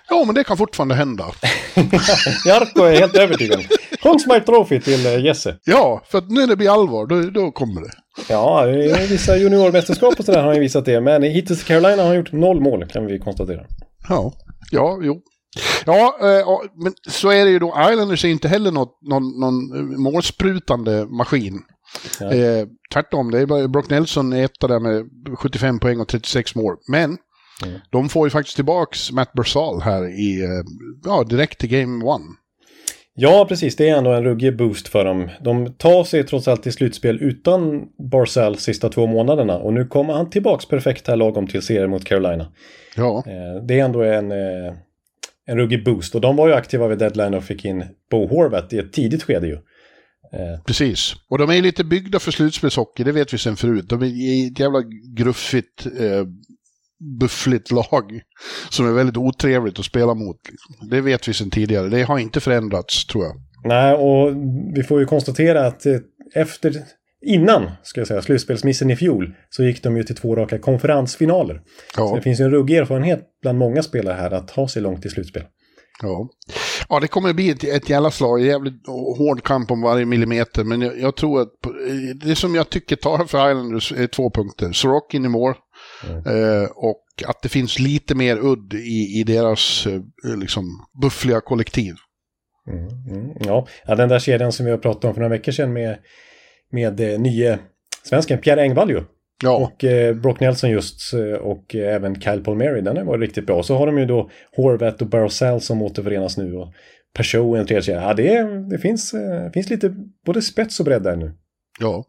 Ja, men det kan fortfarande hända. Jarko är helt övertygad. Conn Trophy till eh, Jesse. Ja, för att nu när det blir allvar, då, då kommer det. Ja, vissa juniormästerskap och sådär har han visat det. Men hittills i Carolina har han gjort noll mål, kan vi konstatera. Ja, ja, jo. Ja, äh, men så är det ju då. Islanders är inte heller något, någon, någon målsprutande maskin. Ja. Eh, tvärtom, det är bara Brock Nelson är etta där med 75 poäng och 36 mål. Men mm. de får ju faktiskt tillbaks Matt Bersal här i, eh, ja, direkt till Game One. Ja, precis. Det är ändå en ruggig boost för dem. De tar sig trots allt till slutspel utan Barzell sista två månaderna. Och nu kommer han tillbaks perfekt här lagom till serier mot Carolina. Ja. Eh, det är ändå en, eh, en ruggig boost. Och de var ju aktiva vid deadline och fick in Bo Horvath i ett tidigt skede ju. Eh. Precis. Och de är lite byggda för slutspelshockey, det vet vi sen förut. De är ett jävla gruffigt, eh, buffligt lag som är väldigt otrevligt att spela mot. Det vet vi sen tidigare. Det har inte förändrats, tror jag. Nej, och vi får ju konstatera att eh, efter, innan, ska jag säga, slutspelsmissen i fjol, så gick de ju till två raka konferensfinaler. Ja. Så det finns ju en ruggig erfarenhet bland många spelare här att ta sig långt i slutspel. Ja. ja, det kommer bli ett, ett jävla slag. Jävligt hård kamp om varje millimeter. Men jag, jag tror att det som jag tycker tar för Islanders är två punkter. Sorokin i mål. Mm. Eh, och att det finns lite mer udd i, i deras eh, liksom, buffliga kollektiv. Mm, mm, ja. ja, den där kedjan som vi har pratat om för några veckor sedan med, med eh, nye svensken Pierre Engvall ju. Ja. Och eh, Brock Nelson just eh, och eh, även Kyle Palmieri, den har varit riktigt bra. Så har de ju då Horvat och Barzell som återförenas nu och Peugeot i en tredje kedja. Ja, det, det finns, eh, finns lite både spets och bredd där nu. Ja.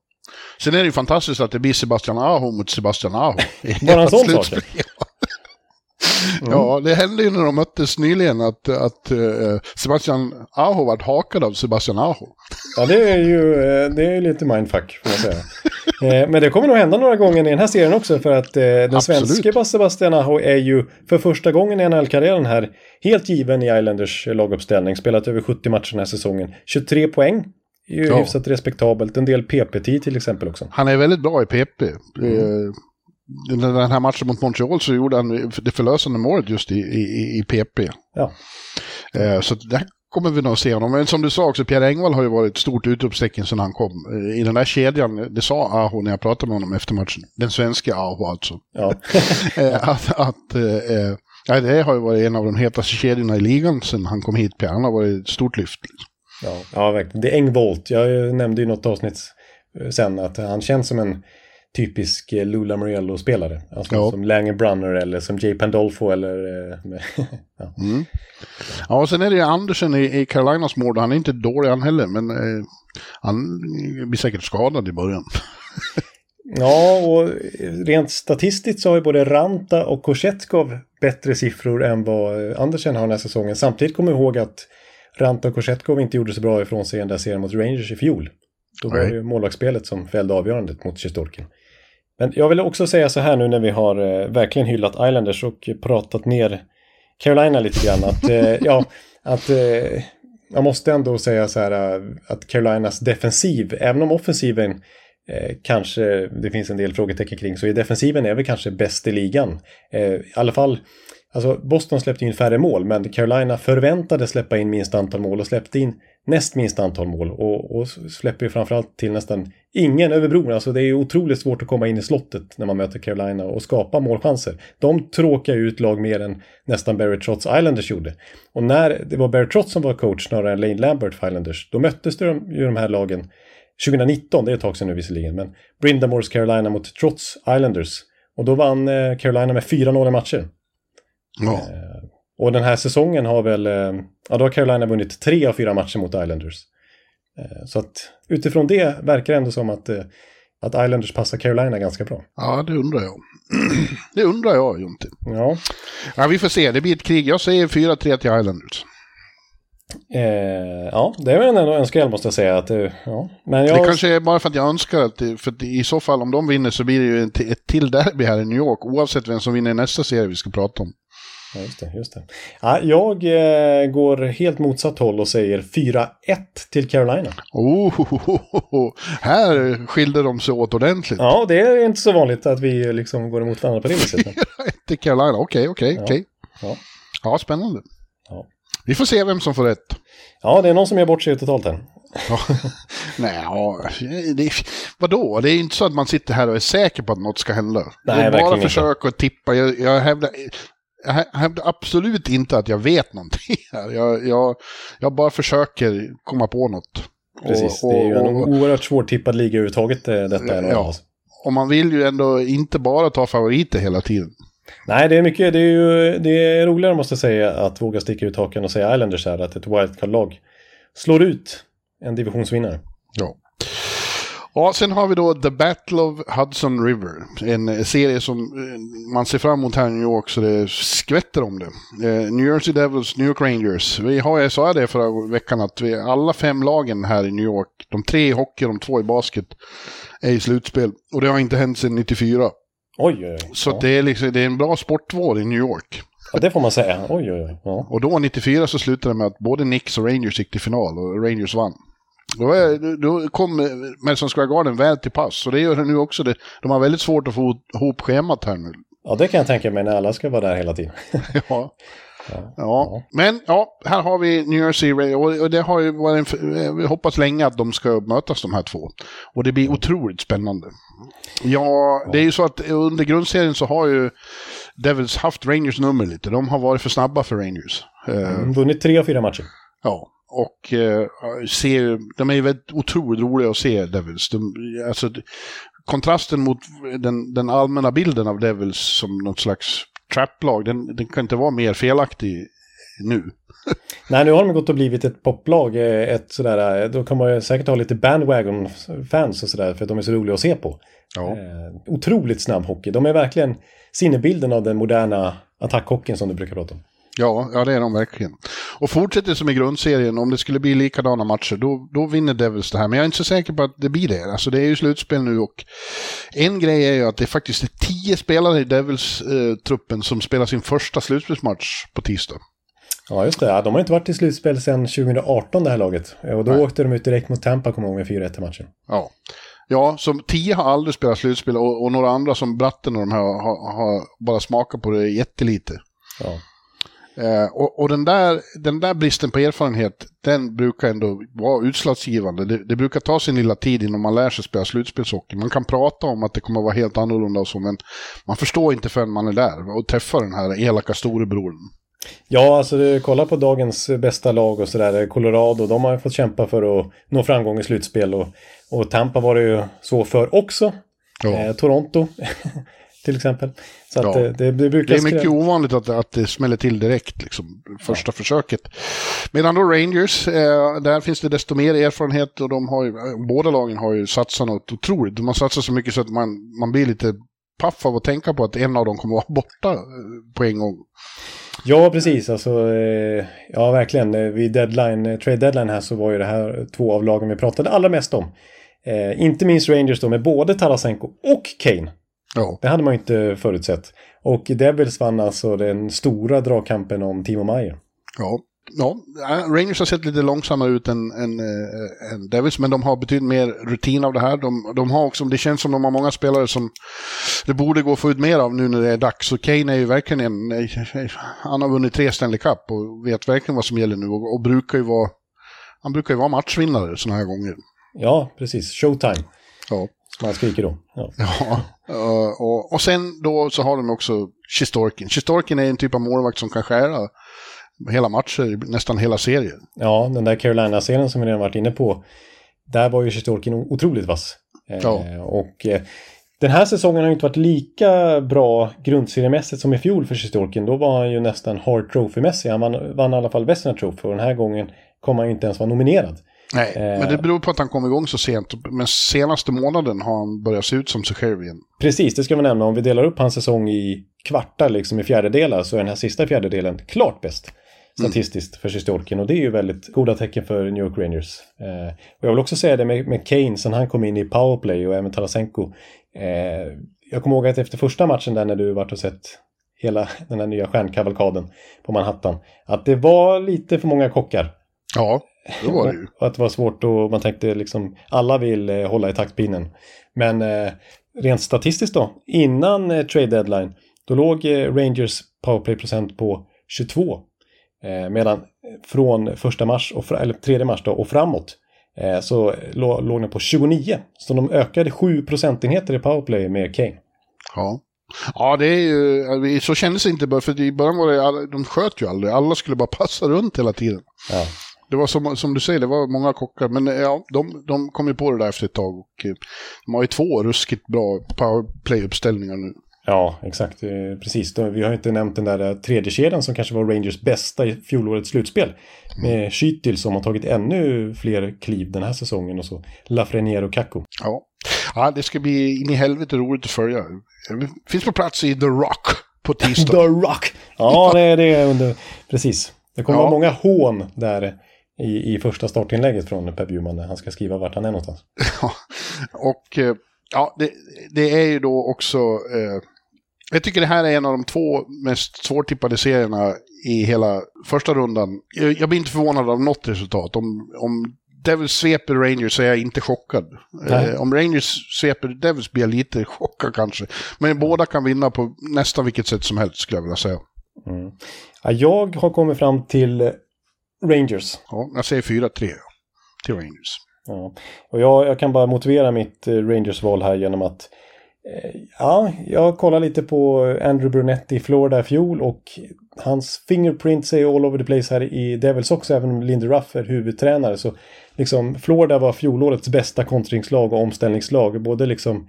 Sen är det ju fantastiskt att det blir Sebastian Aho mot Sebastian Aho. Bara en sån sak. Slutspel. Ja, det hände ju när de möttes nyligen att, att eh, Sebastian Aho vart hakad av Sebastian Aho. Ja, det är ju eh, det är lite mindfuck, får man säga. Eh, Men det kommer nog hända några gånger i den här serien också för att eh, den Absolut. svenske Sebastian Aho är ju för första gången i NHL-karriären här helt given i Islanders laguppställning. Spelat över 70 matcher den här säsongen. 23 poäng. Är ju Ja. hyfsat respektabelt. En del PP-tid till exempel också. Han är väldigt bra i PP. Eh, Den här matchen mot Montreal så gjorde han det förlösande målet just i, i, i PP. Ja. Eh, Så där kommer vi nog se honom. Men som du sa också, Pierre Engvall har ju varit ett stort utropstecken sedan han kom. Eh, I den där kedjan, det sa Aho när jag pratade med honom efter matchen. Den svenska Aho alltså. Ja. Att, att, ja, det har ju varit en av de hetaste kedjorna i ligan sedan han kom hit. Pierre. Han har varit ett stort lyft. Ja, ja, verkligen. Det är Engvolt. Jag nämnde ju något avsnitt eh, sen att han känns som en typisk eh, Lula Moriello-spelare. Alltså Ja. som Lange Brunner eller som Jay Pandolfo eller... eh, ja. Ja, och sen är det ju Andersen i, i Carolinas mål. Han är inte dålig han heller, men eh, han blir säkert skadad i början. ja, och rent statistiskt så har ju både Ranta och Korsetkov bättre siffror än vad Andersen har den här säsongen. Samtidigt kommer vi ihåg att Ranta och Korsetkov inte gjorde så bra ifrån sig i den där serien mot Rangers i fjol. Då var det ju målvaktsspelet som fällde avgörandet mot Sjestårkin. Men jag vill också säga så här nu när vi har eh, verkligen hyllat Islanders och pratat ner Carolina lite grann. Att, eh, ja, att eh, man måste ändå säga så här eh, att Carolinas defensiv, även om offensiven eh, kanske det finns en del frågetecken kring, så är defensiven är väl kanske bäst i ligan. Eh, I alla fall, alltså Boston släppte in färre mål, men Carolina förväntade släppa in minst antal mål och släppte in näst minst antal mål och, och släpper ju framförallt till nästan ingen över bron. Alltså det är ju otroligt svårt att komma in i slottet när man möter Carolina och skapa målchanser. De tråkar ut lag mer än nästan Barry Trotts Islanders gjorde. Och när det var Barry Trotz som var coach snarare än Lane Lambert för Islanders, då möttes de, ju de här lagen 2019, det är ett tag sedan nu visserligen, men Brindamores Carolina mot Trotts Islanders. Och då vann eh, Carolina med 4-0 i matcher. Ja. Och den här säsongen har väl, eh, ja då har Carolina vunnit tre av fyra matcher mot Islanders. Eh, Så att utifrån det verkar det ändå som att, eh, att Islanders passar Carolina ganska bra. ja, det undrar jag. det undrar jag, Jonte. Ja, Ja, vi får se. Det blir ett krig. Jag säger 4-3 till Islanders. eh, ja det är väl ändå en skräll måste jag säga. Att, eh, ja. Men Det jag, kanske är bara för att jag önskar att, det, för att i så fall om de vinner så blir det ju ett till derby här i New York, oavsett vem som vinner nästa serie vi ska prata om. Ja, just det. Just det. Ja, jag eh, går helt motsatt håll och säger 4-1 till Carolina. Oh, här skilde de sig åt ordentligt. Ja, det är inte så vanligt att vi liksom går emot varandra på det viset. men- Till Carolina, okej, okej, Ja. okej. Ja. Ja, spännande. Ja. Vi får se vem som får rätt. Ja, det är någon som gör bort sig totalt här. Nej, ja, det, vadå? Det är inte så att man sitter här och är säker på att något ska hända. Nej, bara försök att tippa. Jag, jag, hävdar, jag hävdar absolut inte att jag vet någonting här. Jag, jag, jag bara försöker komma på något. Precis, Och- det är ju en och- och- oerhört svårtippad liga överhuvudtaget eh, detta. är. Ja. Och man vill ju ändå inte bara ta favoriter hela tiden. Nej, det är mycket, det är ju det är roligare måste jag säga att våga sticka ut hakan och säga Islanders här, att ett wildcard-lag slår ut en divisionsvinnare. Ja. Ja, sen har vi då The Battle of Hudson River. En eh, serie som eh, man ser fram emot här i New York så det skvätter om det. Eh, New Jersey Devils, New York Rangers. Vi har, jag sa det förra veckan att vi, alla fem lagen här i New York, de tre i hockey och de två i basket, är i slutspel. Och det har inte hänt sedan 94. Oj, oj, oj. Så ja. det, är liksom, det är en bra sportvår i New York. ja, det får man säga. Oj, oj, oj. Ja. Och då 94 så slutade det med att både Knicks och Rangers gick till final och Rangers vann. Då, då kom Madison Square Garden väl till pass. Så det gör det nu också. Det, de har väldigt svårt att få ihop schemat här nu. ja, det kan jag tänka mig när alla ska vara där hela tiden. Ja. Ja. Men ja, här har vi New Jersey och och det har ju varit en, vi hoppas länge att de ska mötas de här två. Och det blir otroligt spännande. Ja, det är ju så att under grundserien så har ju Devils haft Rangers nummer lite. De har varit för snabba för Rangers. Eh, Mm, Vunnit tre av fyra matcher. Ja, och eh, ser, de är ju väldigt otroligt roliga att se, Devils. De, alltså, kontrasten mot den, den allmänna bilden av Devils som något slags traplag, den, den kan inte vara mer felaktig nu. Nej, nu har de gått och blivit ett poplag. eh, Ett sådär, eh, då kan man ju säkert ha lite bandwagon-fans och sådär för att de är så roliga att se på. Ja. Eh, otroligt snabb hockey. De är verkligen sinnebilden av den moderna attackhockeyn som du brukar prata om. Ja, ja, det är de verkligen. Och fortsätter som i grundserien, om det skulle bli likadana matcher, då, då vinner Devils det här. Men jag är inte så säker på att det blir det. Alltså det är ju slutspel nu och en grej är ju att det faktiskt är tio spelare i Devils-truppen som spelar sin första slutspelsmatch på tisdag. Ja, just det. Ja, de har inte varit i slutspel sedan 2018 det här laget. Eh, Och då Nej. åkte de ut direkt mot Tampa, kommer jag ihåg, med 4-1 i matchen. Ja. Ja, som tio har aldrig spelat slutspel och, och några andra som Bratten och de här har, har bara smakat på det jättelite. Ja. Eh, och och den, där, den där bristen på erfarenhet, den brukar ändå vara utslagsgivande. Det, det brukar ta sin lilla tid innan man lär sig spela slutspelshockey. Man kan prata om att det kommer att vara helt annorlunda och så, men man förstår inte förrän man är där och träffar den här elaka storebrodern. Ja, alltså kolla på dagens bästa lag och sådär. Colorado, de har fått kämpa för att nå framgång i slutspel. Och, och Tampa var det ju så för också. Ja. Eh, Toronto, till exempel. Så att Ja. eh, det, det brukar... Det är mycket ovanligt att, att det smäller till direkt, liksom, första försöket. Medan då Rangers, eh, där finns det desto mer erfarenhet och de har ju, eh, båda lagen har ju satsat något otroligt. De har satsat så mycket så att man, man blir lite paff av att tänka på att en av dem kommer att vara borta eh, på en gång. Ja, precis. Alltså, eh, ja, verkligen. Vid deadline, trade deadline här så var ju det här två av lagen vi pratade allra mest om. Eh, inte minst Rangers då med både Tarasenko och Kane. Ja, Det hade man ju inte förutsett. Och Devils vann alltså den stora dragkampen om Timo Meyer. ja. Ja, eh, Rangers har sett lite långsammare ut än, än, äh, än Devils, men de har betydligt mer rutin av det här. De, de har också, det känns som de har många spelare som det borde gå att få ut mer av nu när det är dags. Och Kane är ju verkligen en, han har vunnit tre Stanley Cup och vet verkligen vad som gäller nu och, och brukar ju vara, han brukar ju vara matchvinnare sådana här gånger. Ja, precis. Showtime, Ja. Som han skriker då. Ja. Ja, eh, och, och sen då så har de också Shistorkin. Shistorkin är en typ av målvakt som kan skära hela matcher, nästan hela serier. ja, den där Carolina-serien som vi redan varit inne på. Där var ju Sjistolkin otroligt vass. Eh, Ja. Och eh, den här säsongen har ju inte varit lika bra grundseriemässigt som i fjol för Sjistolkin. Då var han ju nästan Hart Trophy-mässig. Han vann, vann i alla fall Vesna Trophy och den här gången kommer han ju inte ens vara nominerad. Nej, Eh. men det beror på att han kom igång så sent. Men senaste månaden har han börjat se ut som sig själv igen. Precis, det ska vi nämna. Om vi delar upp hans säsong i kvartar, liksom i fjärdedelar, så är den här sista fjärdedelen klart bäst statistiskt för Sjistolkin. Och det är ju väldigt goda tecken för New York Rangers. Eh, och jag vill också säga det med, med Kane, sen han kom in i powerplay och även Tarasenko. Eh, jag kommer ihåg att efter första matchen där när du varit och sett hela den här nya stjärnkavalkaden på Manhattan, att det var lite för många kockar. Ja, det var det ju. Och att det var svårt och man tänkte liksom alla vill eh, hålla i taktpinnen. Men eh, rent statistiskt då, innan eh, trade deadline, då låg Rangers powerplay-procent på 22. Eh, medan från första mars, och eller tredje mars då, och framåt så lå, låg den på 29. Så de ökade 7 procentenheter i powerplay med Kane. Ja. Ja, det är ju, så kändes det inte för i början var det, de sköt ju aldrig, alla skulle bara passa runt hela tiden. Ja. Det var som, som du säger, det var många kockar, men eh, ja, de, de kom ju på det där efter ett tag och eh, de har ju två ruskigt bra powerplay-uppställningar nu. Ja, exakt. Eh, Precis. Vi har inte nämnt den där tredje kedjan som kanske var Rangers bästa i fjolårets slutspel. Med Schüttil som har tagit ännu fler kliv den här säsongen och så Lafreniere och Kakko. Ja. ja, det ska bli in i helvete roligt att följa. Finns på plats i The Rock på tisdag. The Rock! Ja, det är det under... Precis. Det kommer Ja. vara många hån där i, i första startinlägget från Per Bjurman när han ska skriva vart han är någonstans. Och eh, ja, det, det är ju då också... Eh, jag tycker det här är en av de två mest svårtippade serierna i hela första rundan. Jag, jag blir inte förvånad av något resultat. Om, om Devils sveper Rangers så är jag inte chockad. Eh, om Rangers sveper Devils blir jag lite chockad kanske. Men båda kan vinna på nästan vilket sätt som helst skulle jag vilja säga. Mm. Ja, jag har kommit fram till Rangers. Ja, jag säger 4-3 till Rangers. Ja. Och jag, jag kan bara motivera mitt eh, Rangers-val här genom att eh, ja, jag kollar lite på Andrew Brunetti i Florida i fjol och hans fingerprints är all over the place här i Devils också, även om Lindy Ruff är huvudtränare. Så liksom, Florida var fjolårets bästa kontringslag och omställningslag, både liksom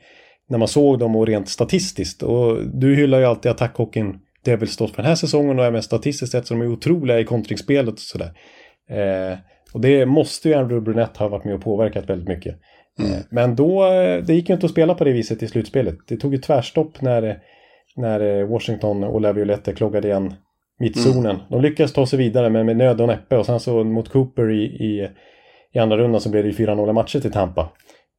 när man såg dem och rent statistiskt. Och du hyllar ju alltid attackhockeyn Devils stått för den här säsongen och även statistiskt sett så de är otroliga i kontringsspelet och sådär. Eh, och det måste ju Andrew Brunette ha varit med och påverkat väldigt mycket. Mm. Eh, men då, eh, det gick ju inte att spela på det viset i slutspelet. Det tog ju tvärstopp när, när eh, Washington och Laviolette kloggade igen mittzonen. Mm. De lyckades ta sig vidare men med nöd och näppe och sen så mot Cooper i, i, i andra rundan så blev det 4-0 matcher till Tampa.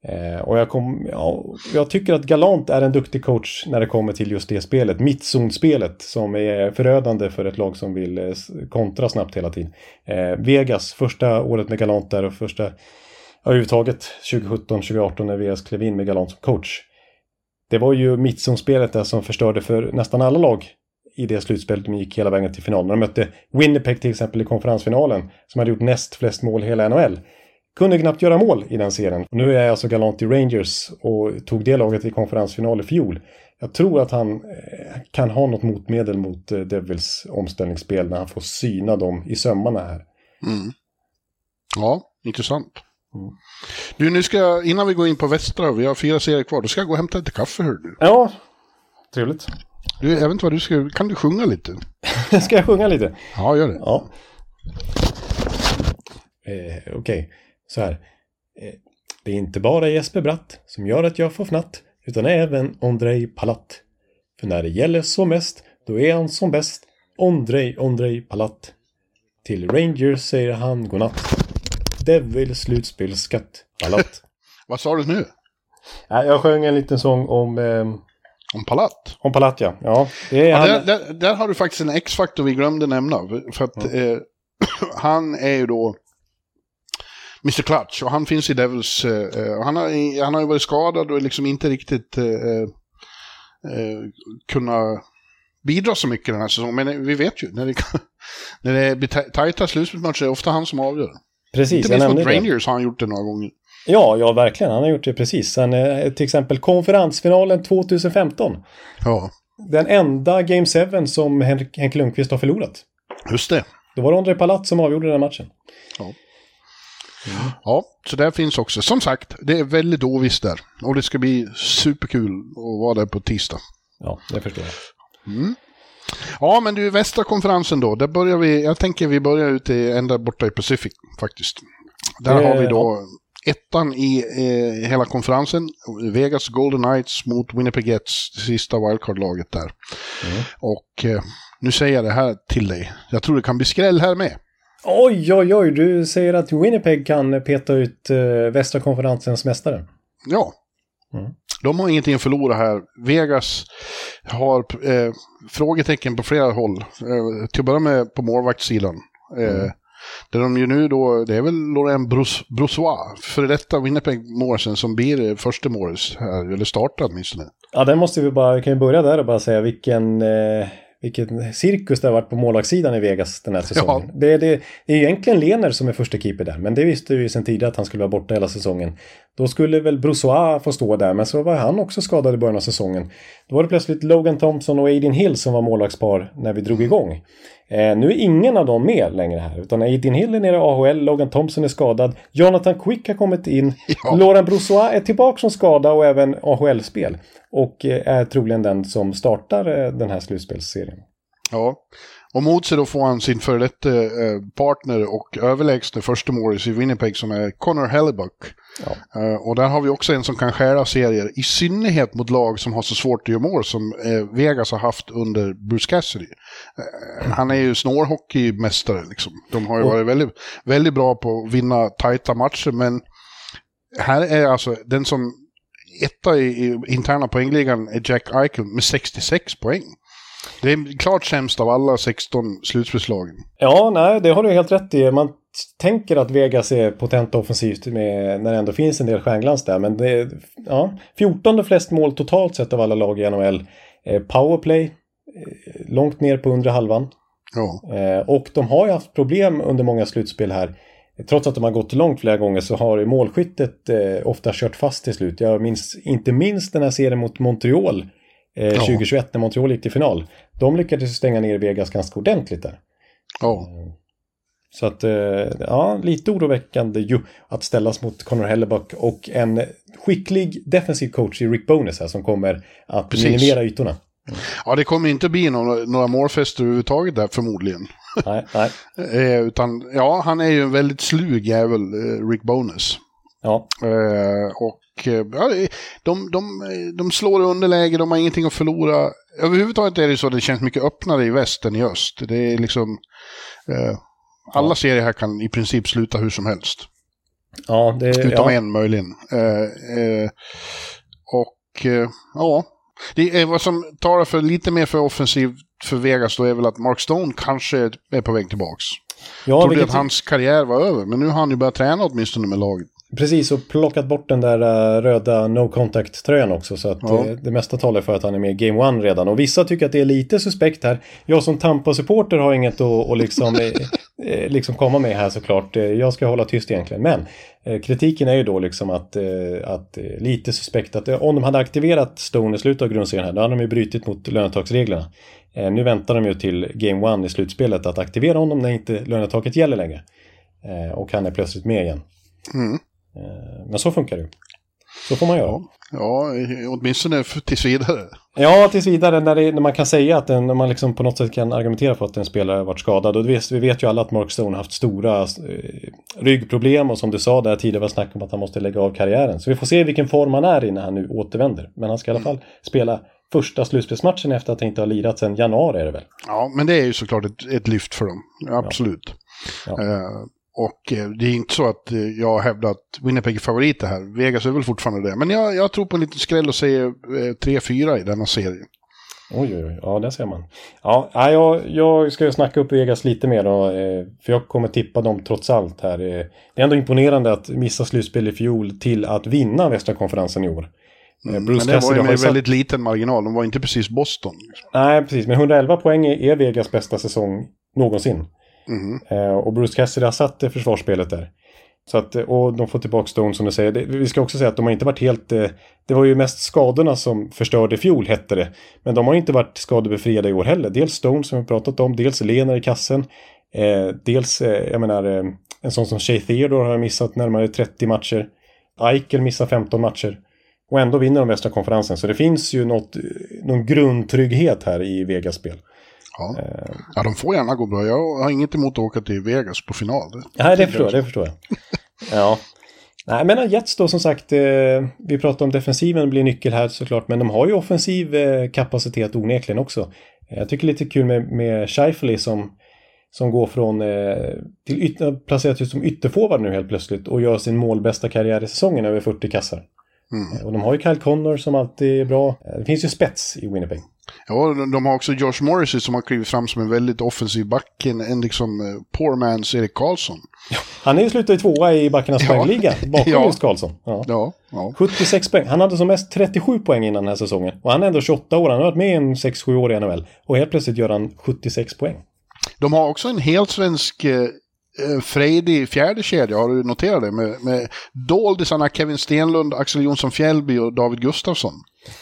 Eh, och jag, kom, ja, jag tycker att Galant är en duktig coach när det kommer till just det spelet, mittzonspelet, som är förödande för ett lag som vill eh, kontra snabbt hela tiden. Eh, Vegas, första året med Galant där och första, ja, överhuvudtaget 2017-2018 när Vegas klev in med Galant som coach. Det var ju mittzonspelet där som förstörde för nästan alla lag i det slutspelet de gick hela vägen till finalen. De mötte Winnipeg till exempel i konferensfinalen som hade gjort näst flest mål i hela NHL kunde knappt göra mål i den serien. Nu är jag alltså galant i Rangers och tog det laget i konferensfinal i fjol. Jag tror att han eh, kan ha något motmedel mot eh, Devils omställningsspel när han får syna dem i sömmarna här. Mm. Ja, intressant. Mm. Du, nu ska jag, innan vi går in på västra, vi har fyra serier kvar, då ska jag gå och hämta lite kaffe, hör du. Ja, trevligt. Du, jag vet inte vad du ska, kan du sjunga lite? ska jag sjunga lite? Ja, gör det. Ja. Eh, Okej. Okay så här. Eh, det är inte bara Jesper Bratt som gör att jag får fnatt, utan även Ondrej Palat. För när det gäller som mest, då är han som bäst. Ondrej, Ondrej Palat. Till Rangers säger han godnatt. Devil slutspelsskatt, Palat. Vad sa du nu? Jag sjöng en liten sång om... Eh, om Palat? Om Palat, ja. ja, ja han... där, där, där, har du faktiskt en X-faktor vi glömde nämna. För att ja. eh, han är ju då Mr Clutch och han finns i Devils. Eh, han, har, han har ju varit skadad och liksom inte riktigt eh, eh, kunnat bidra så mycket den här säsongen. Men vi vet ju, när det, när det blir tajta slutspelsmatcher är det ofta han som avgör. Precis, Inte minst mot Rangers har han gjort det några gånger. Ja, ja verkligen. Han har gjort det precis. Sen till exempel konferensfinalen 2015. Ja. Den enda Game 7 som Henrik, Henke Lundqvist har förlorat. Just det. Då var det André Palat som avgjorde den matchen. Ja. Mm. Ja, så där finns också. Som sagt, det är väldigt ovisst där. Och det ska bli superkul att vara där på tisdag. Ja, det förstår jag. Mm. Ja, men du, västra konferensen då. Där börjar vi, jag tänker vi börjar ute ända borta i Pacific faktiskt. Där det, har vi då ja. ettan i eh, hela konferensen. Vegas Golden Knights mot Winnipeg Jets, det sista wildcard-laget där. Mm. Och eh, nu säger jag det här till dig. Jag tror det kan bli skräll här med. Oj, oj, oj, du säger att Winnipeg kan peta ut eh, västra konferensens mästare. Ja. Mm. De har ingenting att förlora här. Vegas har eh, frågetecken på flera håll. Eh, till att börja med på målvaktssidan. Eh, mm. Där de ju nu då, det är väl Laurent Brous Brossois, före detta Winnipeg-målsen som blir första målis här, eller startar åtminstone. Ja, den måste vi bara, kan vi börja där och bara säga vilken eh, vilken cirkus det har varit på målvaktssidan i Vegas den här säsongen. Ja. Det, det, det är egentligen Lener som är första keeper där, men det visste vi sedan tidigare att han skulle vara borta hela säsongen. Då skulle väl Brossois få stå där, men så var han också skadad i början av säsongen. Då var det plötsligt Logan Thompson och Aidin Hill som var målvaktspar när vi drog igång. Eh, nu är ingen av dem med längre här, utan Aidin Hill är nere i AHL, Logan Thompson är skadad, Jonathan Quick har kommit in, ja. Laurent Brossois är tillbaka som skada och även AHL-spel. Och eh, är troligen den som startar eh, den här slutspelsserien. Ja, och mot sig då får han sin före detta eh, partner och överlägsne första målis i Winnipeg som är Connor Hellebuck. Ja. Och där har vi också en som kan skära serier, i synnerhet mot lag som har så svårt att göra mål som Vegas har haft under Bruce Cassidy. Han är ju snårhockeymästare liksom. De har ju varit väldigt, väldigt bra på att vinna tajta matcher, men här är alltså den som etta i, i interna poängligan är Jack Eichel med 66 poäng. Det är klart sämst av alla 16 slutspelslagen. Ja, nej, det har du helt rätt i. Man tänker att Vegas är potent offensivt med, när det ändå finns en del stjärnglans där. Men det är ja, 14 flest mål totalt sett av alla lag i NHL. Eh, powerplay, eh, långt ner på undre halvan. Ja. Eh, och de har ju haft problem under många slutspel här. Trots att de har gått långt flera gånger så har målskyttet ofta kört fast till slut. Jag minns inte minst den här serien mot Montreal eh, ja. 2021 när Montreal gick till final. De lyckades stänga ner Vegas ganska ordentligt där. Ja. Så att, eh, ja, lite oroväckande ju att ställas mot Connor Hellebuck och en skicklig defensiv coach i Rick Bonus här som kommer att Precis. minimera ytorna. Ja, det kommer inte bli några, några målfester överhuvudtaget där förmodligen. Nej, nej. Eh, utan, ja, han är ju en väldigt slug jävel, eh, Rick Bonus. Ja, Eh, och eh, ja, de, de, de slår underläge, de har ingenting att förlora. Överhuvudtaget är det så att det känns mycket öppnare i väst än i öst. Det är liksom... Eh, alla serier här kan i princip sluta hur som helst. ja, det, Utom ja. en möjligen. Eh, eh, och eh, ja, det är vad som talar för lite mer för offensiv för Vegas då är väl att Mark Stone kanske är på väg tillbaks. ja Trodde att hans karriär var över, men nu har han ju börjat träna åtminstone med laget. Precis, och plockat bort den där eh, röda no contact-tröjan också. Så att Ja. eh, det mesta talar för att han är med i Game One redan. Och vissa tycker att det är lite suspekt här. Jag som Tampa-supporter har inget att, att liksom, eh, eh, liksom komma med här såklart. Eh, Jag ska hålla tyst egentligen. Men eh, kritiken är ju då liksom att, eh, att lite suspekt att om de hade aktiverat Stone i slutet av grundserien här, då hade de ju brutit mot lönetaksreglerna. Nu väntar de ju till Game One i slutspelet att aktivera honom när inte lönetaket gäller längre. Och han är plötsligt med igen. Mm. Eh, Men så funkar det. Så får man göra. Ja. Ja, åtminstone tills vidare. Ja, tills vidare när, det, när man kan säga att en, när man liksom på något sätt kan argumentera för att en spelare har varit skadad. Och vi vet, vi vet ju alla att Mark Stone har haft stora eh, ryggproblem och som du sa där tidigare var snack om att han måste lägga av karriären. Så vi får se vilken form han är i när han nu återvänder. Men han ska i alla fall spela första slutspelsmatchen efter att han inte har lirat sedan januari är det väl? Ja, men det är ju såklart ett, ett lyft för dem. Absolut. Ja. Eh, och eh, det är inte så att eh, jag hävdar att Winnipeg är favoriter här. Vegas är väl fortfarande det. Men jag, jag tror på en liten skräll och säger eh, 3-4 i denna serie. Oj, oj, oj. Ja, där ser man. Ja, ja, jag, jag ska ju snacka upp Vegas lite mer då. eh, För jag kommer tippa dem trots allt här. eh. Det är ändå imponerande att missa slutspel i fjol till att vinna västra konferensen i år. Eh, Bruce Mm, Men det var Cassidy ju har med satt- väldigt liten marginal. De var inte precis Boston. liksom. Nej, precis. Men 111 poäng är Vegas bästa säsong någonsin. Mm. Eh, och Bruce Cassidy har satt eh, försvarsspelet där. Så att, eh, och de får tillbaka Stone som du säger. Det, vi ska också säga att de har inte varit helt... Eh, det var ju mest skadorna som förstörde fjol, hette det. Men de har inte varit skadebefriade i år heller. Dels Stone som vi pratat om, dels Lenar i kassen. Eh, dels, eh, jag menar, eh, en sån som Shay Theodore har missat närmare 30 matcher. Eichel missar 15 matcher. Och ändå vinner de västra konferensen. Så det finns ju något, eh, någon grundtrygghet här i Vegas spel. Ja. ja, de får gärna gå bra. Jag har inget emot att åka till Vegas på final. Nej, det förstår jag. Det förstår jag. Ja. Nej, men Jets då som sagt, eh, vi pratar om defensiven blir nyckel här såklart, men de har ju offensiv eh, kapacitet onekligen också. Jag tycker lite kul med, med Scheifele som, som går från eh, till yt- placerat ut som ytterforward nu helt plötsligt och gör sin målbästa karriär i säsongen över 40 kassar. Eh, Och de har ju Kyle Connor som alltid är bra. Eh, Det finns ju spets i Winnipeg. Ja, de- har också Josh Morrissey som har klivit fram som en väldigt offensiv back. En, en liksom eh, poor man's Erik Karlsson. Han är ju slutade i tvåa i backarnas Ja. poängliga bakom Ja. just Karlsson. Ja. Ja, ja. 76 poäng. Han hade som mest 37 poäng innan den här säsongen. Och han är ändå 28 år. Han har varit med i en 6-7 år i NHL. Och helt plötsligt gör han 76 poäng. De har också en helt svensk eh, frejdig fjärde kedja, har du noterat det? Med, med doldisarna Kevin Stenlund, Axel Jonsson Fjällby och David Gustafsson.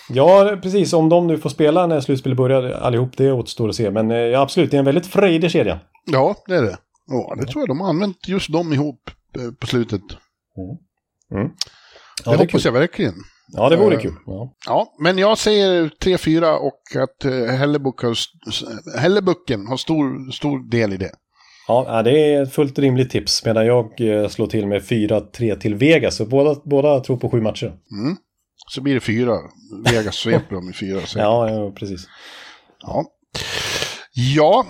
Ja, precis. Om de nu får spela när slutspelet börjar allihop, det återstår att se. Men eh, absolut, det är en väldigt frejdig kedja. Ja, det är det. Ja, det tror jag. De har använt just dem ihop eh, på slutet. Mm. Det Ja, det är hoppas jag verkligen. Ja, det vore Eh, kul. Ja. Ja, men jag säger 3-4 och att eh, Hellebuck har, Hellebucken har stor, stor del i det. Ja, det är ett fullt rimligt tips. Medan jag eh, slår till med 4-3 till Vegas. Så båda, båda tror på sju matcher. Så blir det fyra. Vegas sveper dem i fyra. Så. Ja, ja, precis. Ja. ja,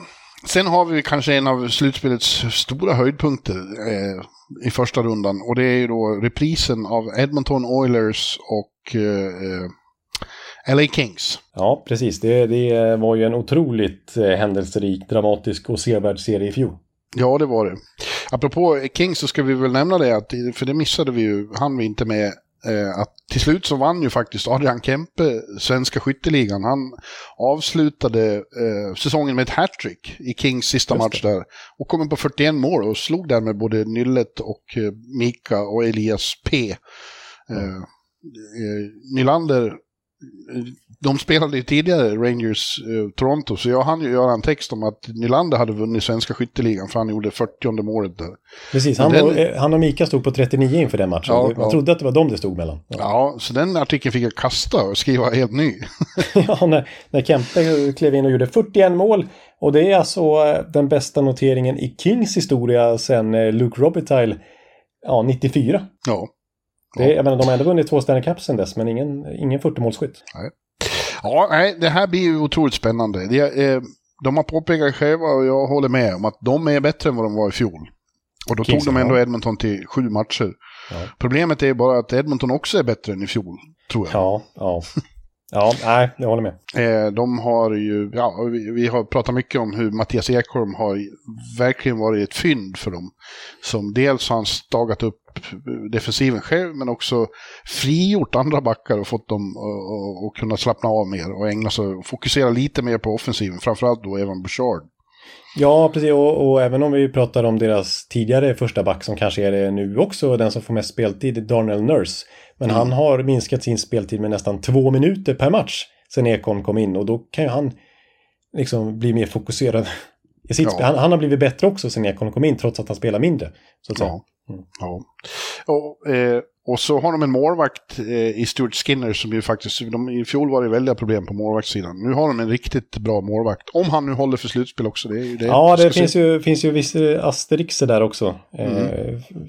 sen har vi kanske en av slutspelets stora höjdpunkter eh, i första rundan. Och det är ju då reprisen av Edmonton Oilers och eh, eh, LA Kings. Ja, precis. Det, det var ju en otroligt eh, händelserik, dramatisk och sevärd serie i fjol. Ja, det var det. Apropå Kings så ska vi väl nämna det, att, för det missade vi ju, han vi inte med, eh, att till slut så vann ju faktiskt Adrian Kempe svenska skytteligan. Han avslutade eh, säsongen med ett hattrick i Kings sista match där. Och kom in på 41 mål och slog därmed både Nyllet och eh, Mika och Elias P. Eh, eh, Nylander de spelade ju tidigare Rangers eh, Toronto, så jag hann ju göra en text om att Nylander hade vunnit svenska skytteligan, för han gjorde 40 målet där. Precis, han, den- och, eh, han och Mika stod på 39 inför den matchen. Ja, Man ja. trodde att det var dem det stod mellan. Ja, Ja, så den artikeln fick jag kasta och skriva helt ny. ja när, när Kempe klev in och gjorde 41 mål. Och det är alltså eh, den bästa noteringen i Kings historia sedan eh, Luke Robitaille, ja, 94. Ja. Det, är- jag menar, de har ändå vunnit två Stanley Cups sedan dess, men ingen, ingen 40-målsskytt. Ja, nej, det här blir ju otroligt spännande. Det, eh, de har påpekat själva och jag håller med om att de är bättre än vad de var i fjol. Och då Kings, tog de ändå ja. Edmonton till sju matcher. Ja. Problemet är bara att Edmonton också är bättre än i fjol, tror jag. Ja, ja. Ja, nej, jag håller med. Eh, de har ju, ja, vi, vi har pratat mycket om hur Mattias Ekholm har verkligen varit ett fynd för dem. Som dels har han stagat upp defensiven själv, men också frigjort andra backar och fått dem att kunna slappna av mer och ägna sig och fokusera lite mer på offensiven, framförallt då Evan Bouchard. Ja, precis. Och, och även om vi pratar om deras tidigare första back som kanske är det nu också, den som får mest speltid, Darnell Nurse. Men han har minskat sin speltid med nästan två minuter per match sen Ekholm kom in och då kan ju han liksom bli mer fokuserad. I sitt Ja. Han, han har blivit bättre också sen Ekholm kom in trots att han spelar mindre. Så att säga. Ja. Ja. Och, eh, och så har de en målvakt eh, i Stuart Skinner som ju faktiskt, de, i fjol var det väldiga problem på målvaktssidan. Nu har de en riktigt bra målvakt. Om han nu håller för slutspel också. Det är det. Ja, det se. finns ju, finns ju vissa asterixer där också. Eh,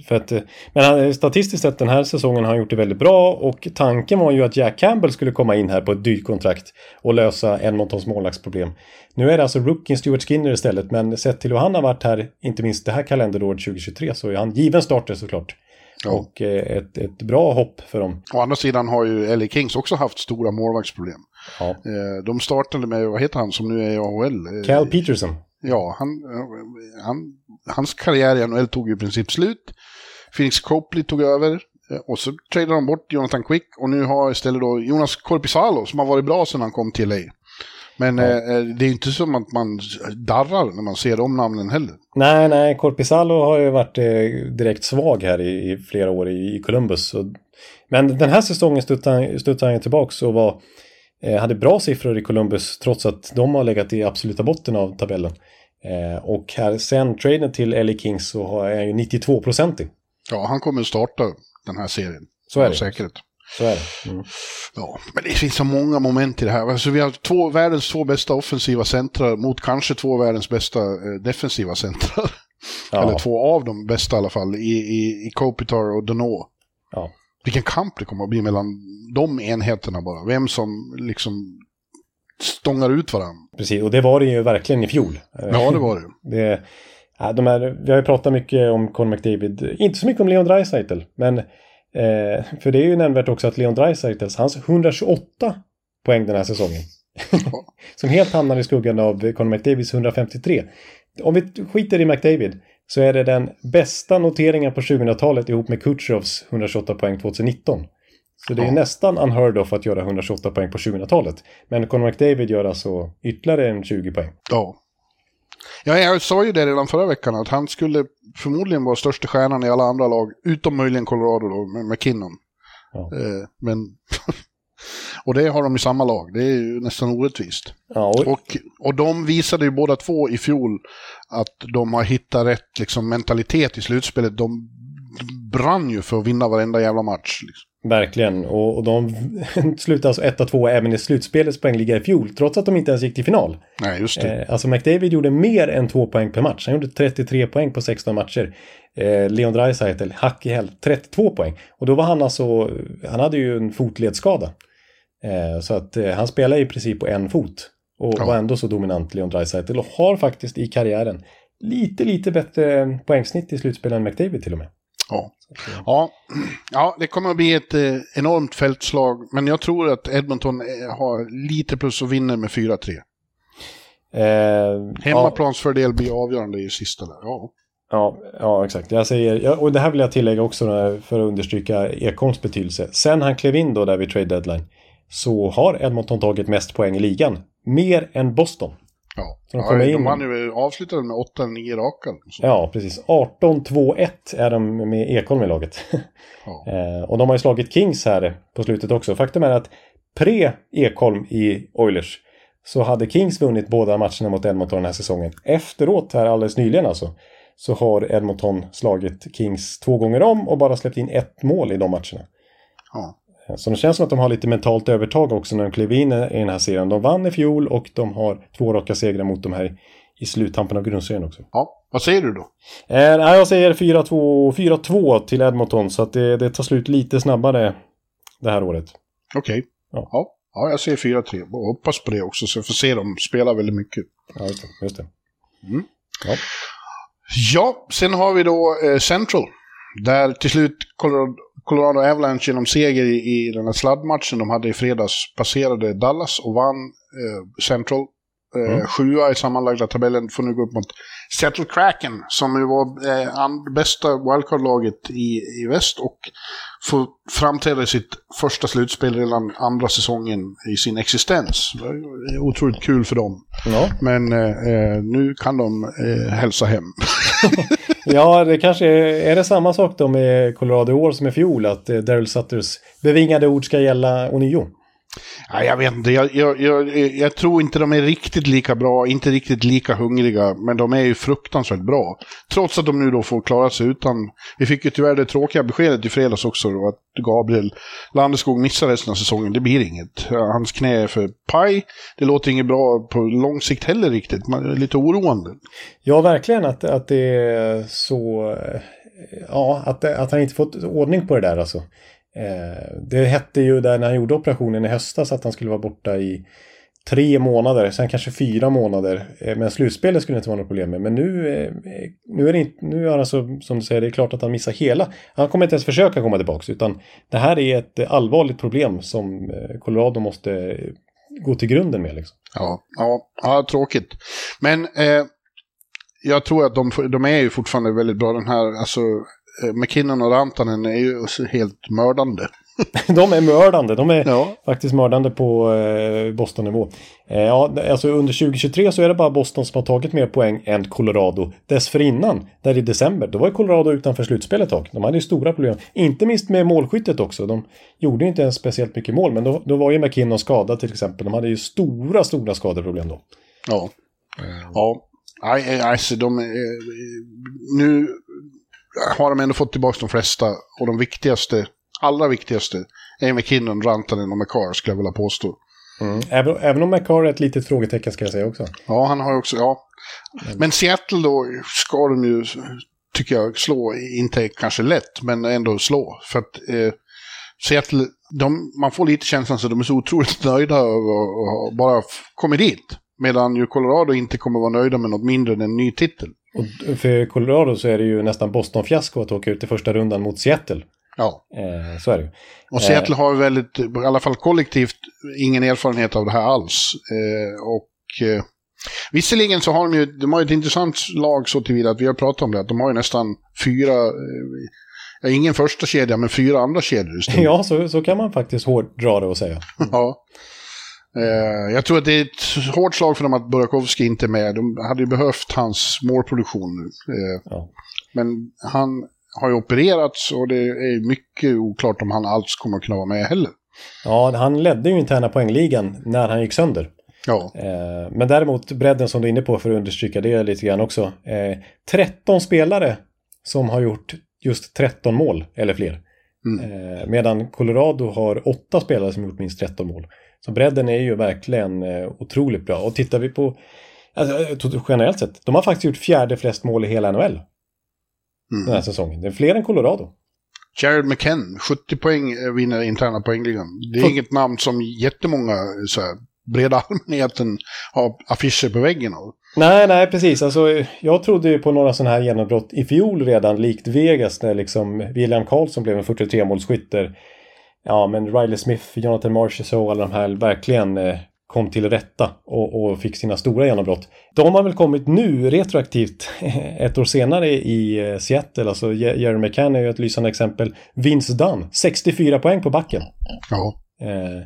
för att, eh, men han, statistiskt sett den här säsongen har han gjort det väldigt bra och tanken var ju att Jack Campbell skulle komma in här på ett dyrt kontrakt och lösa Edmontons målvaktsproblem. Nu är det alltså rookien Stuart Skinner istället, men sett till hur han har varit här, inte minst det här kalenderåret 2023, så är han given starter såklart. Ja. Och eh, ett, ett bra hopp för dem. Å andra sidan har ju LA Kings också haft stora målvaktsproblem. Ja. Eh, de startade med, vad heter han som nu är i AHL? Eh, Cal Peterson. Ja, han, han, hans karriär i NHL tog ju i princip slut. Phoenix Copley tog över. Och så tradade de bort Jonathan Quick och nu har istället då Jonas Korpisalo som har varit bra sedan han kom till LA. Men eh, eh, det är ju inte som att man darrar när man ser de namnen heller. Nej, nej, Korpisalo har ju varit eh, direkt svag här i, i flera år i, i Columbus. Så, men den här säsongen studsade han, ju tillbaks och var, eh, hade bra siffror i Columbus trots att de har legat i absoluta botten av tabellen. Och här sen traden till LA Kings så är han ju 92-procentig. Ja, han kommer starta den här serien. Så är det. Säkerhet. Så är det. Mm. Ja, men det finns så många moment i det här. Alltså, vi har två världens två bästa offensiva centrar mot kanske två världens bästa eh, defensiva centrar. Ja. Eller två av de bästa i alla fall, i, i, i Kopitar och Donau. Ja. Vilken kamp det kommer att bli mellan de enheterna bara. Vem som liksom stångar ut varandra. Precis, och det var det ju verkligen i fjol. Ja, det var det. Det, de här, vi har ju pratat mycket om Conor McDavid, inte så mycket om Leon Draisaitl, men eh, för det är ju nämnvärt också att Leon Draisaitls, hans 128 poäng den här säsongen, som helt hamnar i skuggan av Conor McDavids 153. Om vi skiter i McDavid så är det den bästa noteringen på 2000-talet ihop med Kutjerovs 128 poäng 2019. Så det är Ja. nästan unheard of att göra 128 poäng på 2000-talet. Men Conor McDavid gör alltså ytterligare en 20 poäng. Ja. Ja, jag sa ju det redan förra veckan att han skulle förmodligen vara största stjärnan i alla andra lag, utom möjligen Colorado då, med McKinnon. Ja. Eh, men... och det har de i samma lag, det är ju nästan orättvist. Ja, och, Och, och de visade ju båda två i fjol att de har hittat rätt liksom, mentalitet i slutspelet. De brann ju för att vinna varenda jävla match. Liksom. Verkligen. Och, och de slutade alltså 1-2 även i slutspelets poängliga i fjol, trots att de inte ens gick till final. Nej, just det. Eh, alltså McDavid gjorde mer än två poäng per match. Han gjorde 33 poäng på 16 matcher. Eh, Leon Draisaitl, hack i häl, 32 poäng. Och då var han alltså, han hade ju en fotledsskada. Eh, så att eh, han spelar i princip på en fot. Och Ja. var ändå så dominant, Leon Draisaitl. Och har faktiskt i karriären lite, lite bättre poängsnitt i slutspel än McDavid till och med. Ja. Ja, ja, det kommer att bli ett eh, enormt fältslag. Men jag tror att Edmonton eh, har lite plus och vinner med 4-3. Eh, ja. Hemmaplansfördel blir avgörande i sista där. Ja. Ja, ja, exakt. Jag säger, ja, och det här vill jag tillägga också för att understryka Ekholms betydelse. Sen han klev in då där vid trade deadline så har Edmonton tagit mest poäng i ligan. Mer än Boston. Ja. Så de ja, kommer de in- vann ju, avslutade med 8-9 raka. Ja, precis. 18-2-1 är de med Ekholm i laget. Ja. Eh, och de har ju slagit Kings här på slutet också. Faktum är att pre-Ekholm i Oilers så hade Kings vunnit båda matcherna mot Edmonton den här säsongen. Efteråt, här alldeles nyligen alltså, så har Edmonton slagit Kings två gånger om och bara släppt in ett mål i de matcherna. Ja. Så det känns som att de har lite mentalt övertag också när de klev in i den här serien. De vann i fjol och de har två raka segrar mot de här i sluttampen av grundserien också. ja. Vad säger du då? Eh, jag säger 4-2 4-2 till Edmonton så att det, det tar slut lite snabbare det här året. Okej. Ja. Ja. ja, jag säger 4-3. Och hoppas på det också, så jag får se dem spela väldigt mycket. Ja, just det. Just det. Ja, sen har vi då eh, Central. Där till slut Colorado, Colorado Avalanche genom seger i, i den här sladdmatchen de hade i fredags passerade Dallas och vann eh, Central. Eh, Mm. Sjua i sammanlagda tabellen får nu gå upp mot Seattle Kraken som ju var eh, and, bästa wildcard-laget i, i väst och får framträda i sitt första slutspel redan andra säsongen i sin existens. Det är otroligt kul för dem. Ja. Men eh, eh, nu kan de eh, hälsa hem. ja, det kanske är, är det samma sak då med Colorado i år som i fjol att eh, Daryl Sutters bevingade ord ska gälla ånyo. Ja, jag vet inte, jag, jag, jag, jag tror inte de är riktigt lika bra, inte riktigt lika hungriga, men de är ju fruktansvärt bra. Trots att de nu då får klara sig utan... Vi fick ju tyvärr det tråkiga beskedet i fredags också då, att Gabriel Landeskog missar resten av säsongen. Det blir inget. Hans knä är för paj. Det låter inget bra på lång sikt heller riktigt. Man är lite oroande. Ja, verkligen att, att det är så... Eh, ja, att, att han inte fått ordning på det där alltså. Eh, det hette ju där när han gjorde operationen i höstas att han skulle vara borta i tre månader, sen kanske fyra månader. Eh, men slutspelet skulle det inte vara något problem med. Men nu, eh, nu är det inte, nu är han alltså, som du säger, det är klart att han missar hela. Han kommer inte ens försöka komma tillbaka, utan det här är ett allvarligt problem som Colorado måste gå till grunden med. Liksom. Ja, ja, ja tråkigt. Men eh, jag tror att de, de är ju fortfarande väldigt bra. Den här, alltså, McKinnon och Rantanen är ju helt mördande. De är mördande. De är Ja. faktiskt mördande på eh, Boston-nivå. Eh, ja, alltså under 2023 så är det bara Boston som har tagit mer poäng än Colorado. Dessförinnan, där i december, då var ju Colorado utanför slutspel ett tag. De hade ju stora problem. Inte minst med målskyttet också. De gjorde ju inte ens speciellt mycket mål, men då, då var ju McKinnon skadad till exempel. De hade ju stora, stora skadeproblem då. Ja. Ja. Nej, nej, alltså de... eh, Nu har de ändå fått tillbaka de flesta och de viktigaste, allra viktigaste, är McKinnon, Rantanen och McCarr skulle jag vilja påstå. Även, även om McCarr är ett litet frågetecken ska jag säga också. Ja, han har också, ja. Men Seattle då ska de ju, tycker jag, slå, inte kanske lätt, men ändå slå. För att eh, Seattle, de, man får lite känslan så de är så otroligt nöjda över att bara kommit dit. Medan ju Colorado inte kommer vara nöjda med något mindre än en ny titel. Och för Colorado så är det ju nästan Boston-fiasko att åka ut i första rundan mot Seattle. Ja. Eh, så är det ju. Och Seattle har väldigt, i alla fall kollektivt, ingen erfarenhet av det här alls. Eh, och eh, visserligen så har de ju, de har ju ett intressant lag så tillvida att vi har pratat om det, att de har ju nästan fyra, eh, ja, ingen första kedja, men fyra andra kedjor. Ja, så, så kan man faktiskt hårdra det och säga. ja. Eh, jag tror att det är ett hårt slag för dem att Burakovsky inte är med. De hade ju behövt hans målproduktion nu. Eh, Ja. Men han har ju opererats och det är mycket oklart om han alls kommer att kunna vara med heller. Ja, han ledde ju interna poängligan när han gick sönder. Ja, Eh, men däremot bredden som du är inne på för att understryka det lite grann också. Eh, 13 spelare som har gjort just 13 mål eller fler. Eh, medan Colorado har 8 spelare som gjort minst 13 mål. Så bredden är ju verkligen eh, otroligt bra. Och tittar vi på alltså, eh, generellt sett, de har faktiskt gjort fjärde flest mål i hela NHL den här säsongen. Det är fler än Colorado. Jared McKenn, 70 poäng eh, vinner interna poängligan. Det är För- inget namn som jättemånga så här, breda allmänheten har affischer på väggen av. Nej, nej, precis. Alltså, jag trodde ju på några sådana här genombrott i fjol redan, likt Vegas, när liksom William Karlsson blev en 43-målsskytter. Ja, men Riley Smith, Jonathan Marchessault och alla de här verkligen eh, kom till rätta och, och fick sina stora genombrott. De har väl kommit nu retroaktivt ett år senare i eh, Seattle. Alltså Je- Jerry McCann är ju ett lysande exempel. Vince Dunn, 64 poäng på backen. Ja, Eh,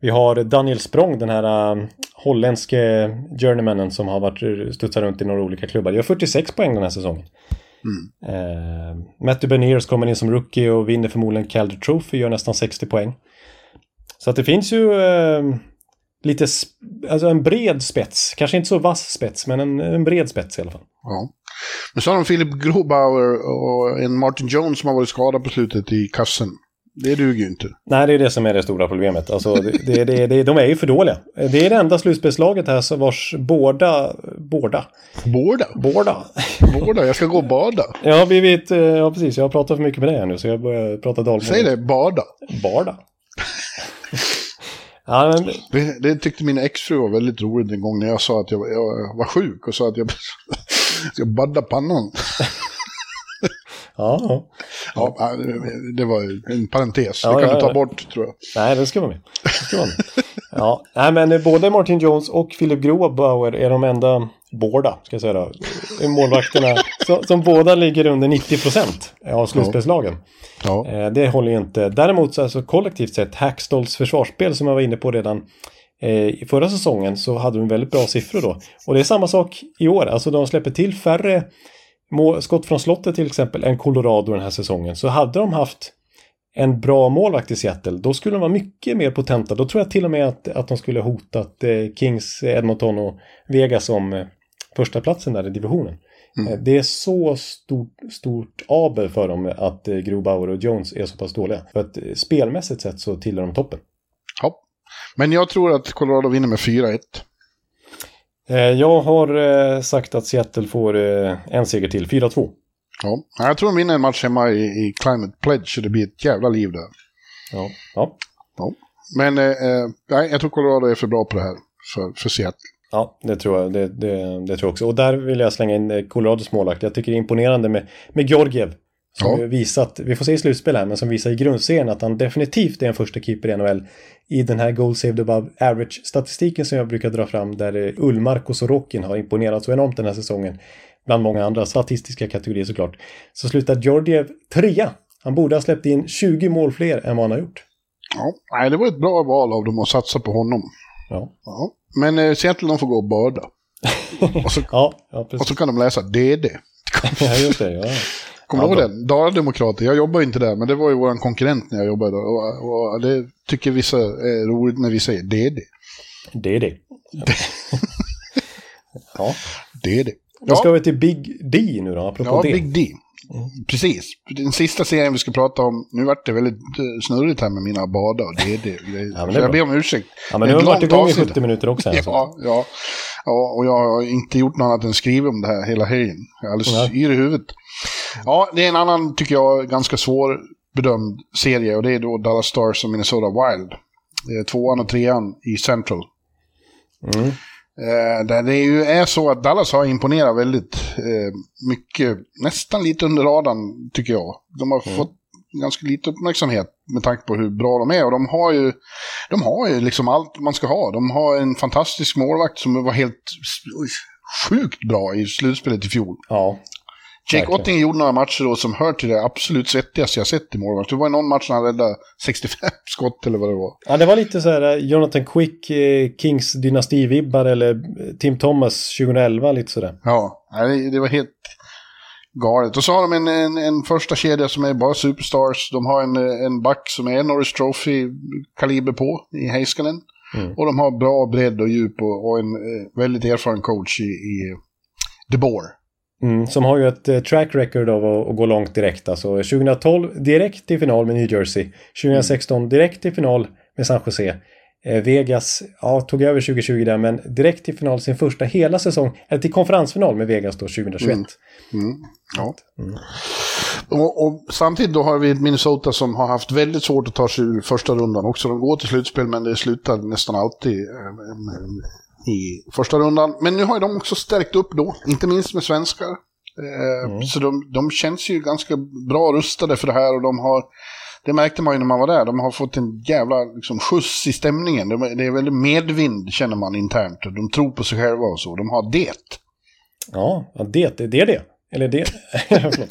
vi har Daniel Språng, den här uh, holländske journeymannen som har varit studsat runt i några olika klubbar. Gör 46 poäng den här säsongen. Eh, Matthew Beniers kommer in som rookie och vinner förmodligen Calder Trophy, gör nästan 60 poäng. Så att det finns ju eh, lite, alltså en bred spets. Kanske inte så vass spets, men en, en bred spets i alla fall. Ja. Men så har de Philip Grobauer och en Martin Jones som har varit skadad på slutet i kassen. Det duger ju inte. Nej, det är det som är det stora problemet. Alltså, det, det, det, de är ju för dåliga. Det är det enda slutspelslaget här vars båda, båda, Båda. båda. Båda, jag ska gå och bada. Jag har blivit, eh, ja precis, jag har pratat för mycket med dig här nu så jag börjar prata dalmål. Säg det, bada. Båda. ja, men, Det, det tyckte min exfru var väldigt roligt en gång när jag sa att jag, jag var sjuk och sa att jag ska badda pannan. Ja, ja. Ja, det var en parentes. Ja, det kan ja, du ta ja. bort tror jag. Nej, det ska vara med. Ska vara med. Ja, nej, men eh, både Martin Jones och Philip Grobauer är de enda, båda ska jag säga då, är målvakterna som, som båda ligger under 90 procent av slutspelslagen. Ja. Eh, Det håller ju inte. Däremot så alltså kollektivt sett, Hackstolls försvarsspel som jag var inne på redan eh, i förra säsongen så hade de väldigt bra siffror då. Och det är samma sak i år. Alltså de släpper till färre skott från slottet till exempel än Colorado den här säsongen. Så hade de haft en bra målvakt i Seattle, då skulle de vara mycket mer potenta. Då tror jag till och med att, att de skulle hotat eh, Kings, Edmonton och Vegas om eh, första platsen där i divisionen. Eh, Det är så stort, stort aber för dem att eh, Grobauer och Jones är så pass dåliga. För att eh, spelmässigt sett så tillhör de toppen. ja. Men jag tror att Colorado vinner med 4-1. Eh, Jag har eh, sagt att Seattle får eh, en seger till, 4-2. Ja. Ja, Jag tror de vinner en match hemma i, i Climate Pledge så det blir ett jävla liv där. Ja. ja. Ja. Men eh, nej, jag tror Colorado är för bra på det här för, för Seattle. Ja, det tror jag. Det, det, det tror jag också. Och där vill jag slänga in Colorados målvakt. Jag tycker det är imponerande med, med Georgiev. Som Ja. visat, vi får se i slutspel här, men som visar i grundserien att han definitivt är en första keeper i NHL. I den här goal saved above average-statistiken som jag brukar dra fram där Ullmark och Sorokin har imponerat så enormt den här säsongen. Bland många andra statistiska kategorier såklart. Så slutar Georgiev trea. Han borde ha släppt in 20 mål fler än vad han har gjort. Ja. Nej, det var ett bra val av dem att satsa på honom. Ja, Ja. Men eh, Seattle de får gå och bada. och, så, ja, ja och så kan de läsa DD. Ja, just det. Ja. Kommer Ja, du ihåg den? Dala-Demokrater. Jag jobbar ju inte där, men det var ju vår konkurrent när jag jobbade. Och, och det tycker vissa är roligt när vi säger DD. Det. ja. DD. Då ska vi till Big D nu då, apropå Ja, det. Big D. Precis. Den sista serien vi ska prata om, nu vart det väldigt eh, snurrigt här med mina bada och DD. Ja, jag ber om ursäkt. Ja, men nu har vi varit igång i avsnitt. 70 minuter också. Här, så. Ja, ja, ja, och jag har inte gjort något annat än skriva om det här hela helgen. Jag är alldeles Nej. yr i huvudet. Ja, det är en annan, tycker jag, ganska svår bedömd serie och det är då Dallas Stars och Minnesota Wild. Det är tvåan och trean i Central. Mm. Eh, där det ju är så att Dallas har imponerat väldigt eh, mycket, nästan lite under radarn tycker jag. De har fått ganska lite uppmärksamhet med tanke på hur bra de är. Och de har ju, de har ju liksom allt man ska ha. De har en fantastisk målvakt som var helt sjukt bra i slutspelet i fjol. Ja. Jake. Otting gjorde några matcher då som hör till det absolut svettigaste jag sett i målvakt. Det var någon match när han räddade 65 skott eller vad det var. ja, det var lite så här eh, Jonathan Quick, eh, Kings dynastivibbar eller eh, Tim Thomas 2011, lite sådär. Ja, det- var helt galet. Och så har de en, en, en första kedja som är bara superstars. De har en, en back som är Norris Trophy-kaliber på i Heiskanen. Mm. Och de har bra bredd och djup och, och en väldigt erfaren coach i, i DeBoer. Mm, som har ju ett eh, track record av att, att gå långt direkt. Alltså 2012 direkt till final med New Jersey. 2016 direkt till final med San Jose. Eh, Vegas ja, tog över 2020 där, men direkt till final sin första hela säsong. Eller till konferensfinal med Vegas då 2021. Mm. Ja. Och, och samtidigt då har vi Minnesota som har haft väldigt svårt att ta sig ur första rundan också. De går till slutspel men det slutar nästan alltid eh, i första rundan. Men nu har ju de också stärkt upp då, inte minst med svenskar. Eh, Så de, de känns ju ganska bra rustade för det här och de har, det märkte man ju när man var där, de har fått en jävla liksom, skjuts i stämningen. De, det är väldigt medvind känner man internt. De tror på sig själva och så. De har det. Ja, det, det, är det. Eller det.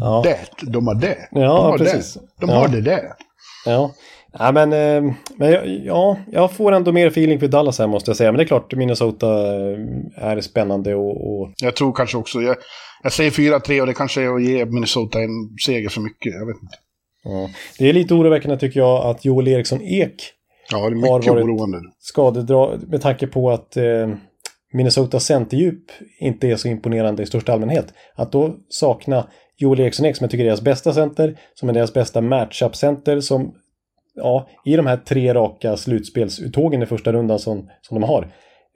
Ja. Det, de har det. Ja, de har precis. Det. De Ja. har det där. Ja, ja men, eh, men ja, jag får ändå mer feeling för Dallas här måste jag säga. Men det är klart, Minnesota eh, är spännande och, och Jag tror kanske också, jag, jag säger 4-3 och det kanske är att ge Minnesota en seger för mycket. Jag vet inte. Ja. Det är lite oroväckande tycker jag att Joel Eriksson Ek Ja, har varit oroande. skadedra med tanke på att eh, Minnesotas centerdjup inte är så imponerande i största allmänhet. Att då sakna Joel Eriksson Ek som jag tycker är deras bästa center, som är deras bästa matchup-center, som ja, i de här tre raka slutspelsuttågen i första rundan som, som de har,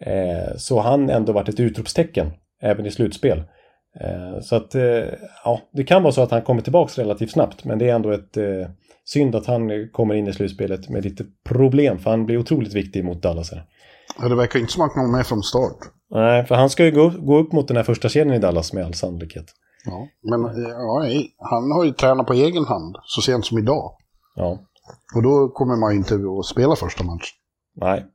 eh, så har han ändå varit ett utropstecken även i slutspel. Eh, så att, eh, ja, det kan vara så att han kommer tillbaka relativt snabbt, men det är ändå ett eh, synd att han kommer in i slutspelet med lite problem, för han blir otroligt viktig mot Dallas här. Ja, det verkar inte som att han kommer med från start. Nej, för han ska ju gå, gå upp mot den här första kedjan i Dallas med all sannolikhet. Ja. Men eh, ja, han har ju tränat på egen hand så sent som idag. Ja, Och då kommer man ju inte att spela första matchen. nej.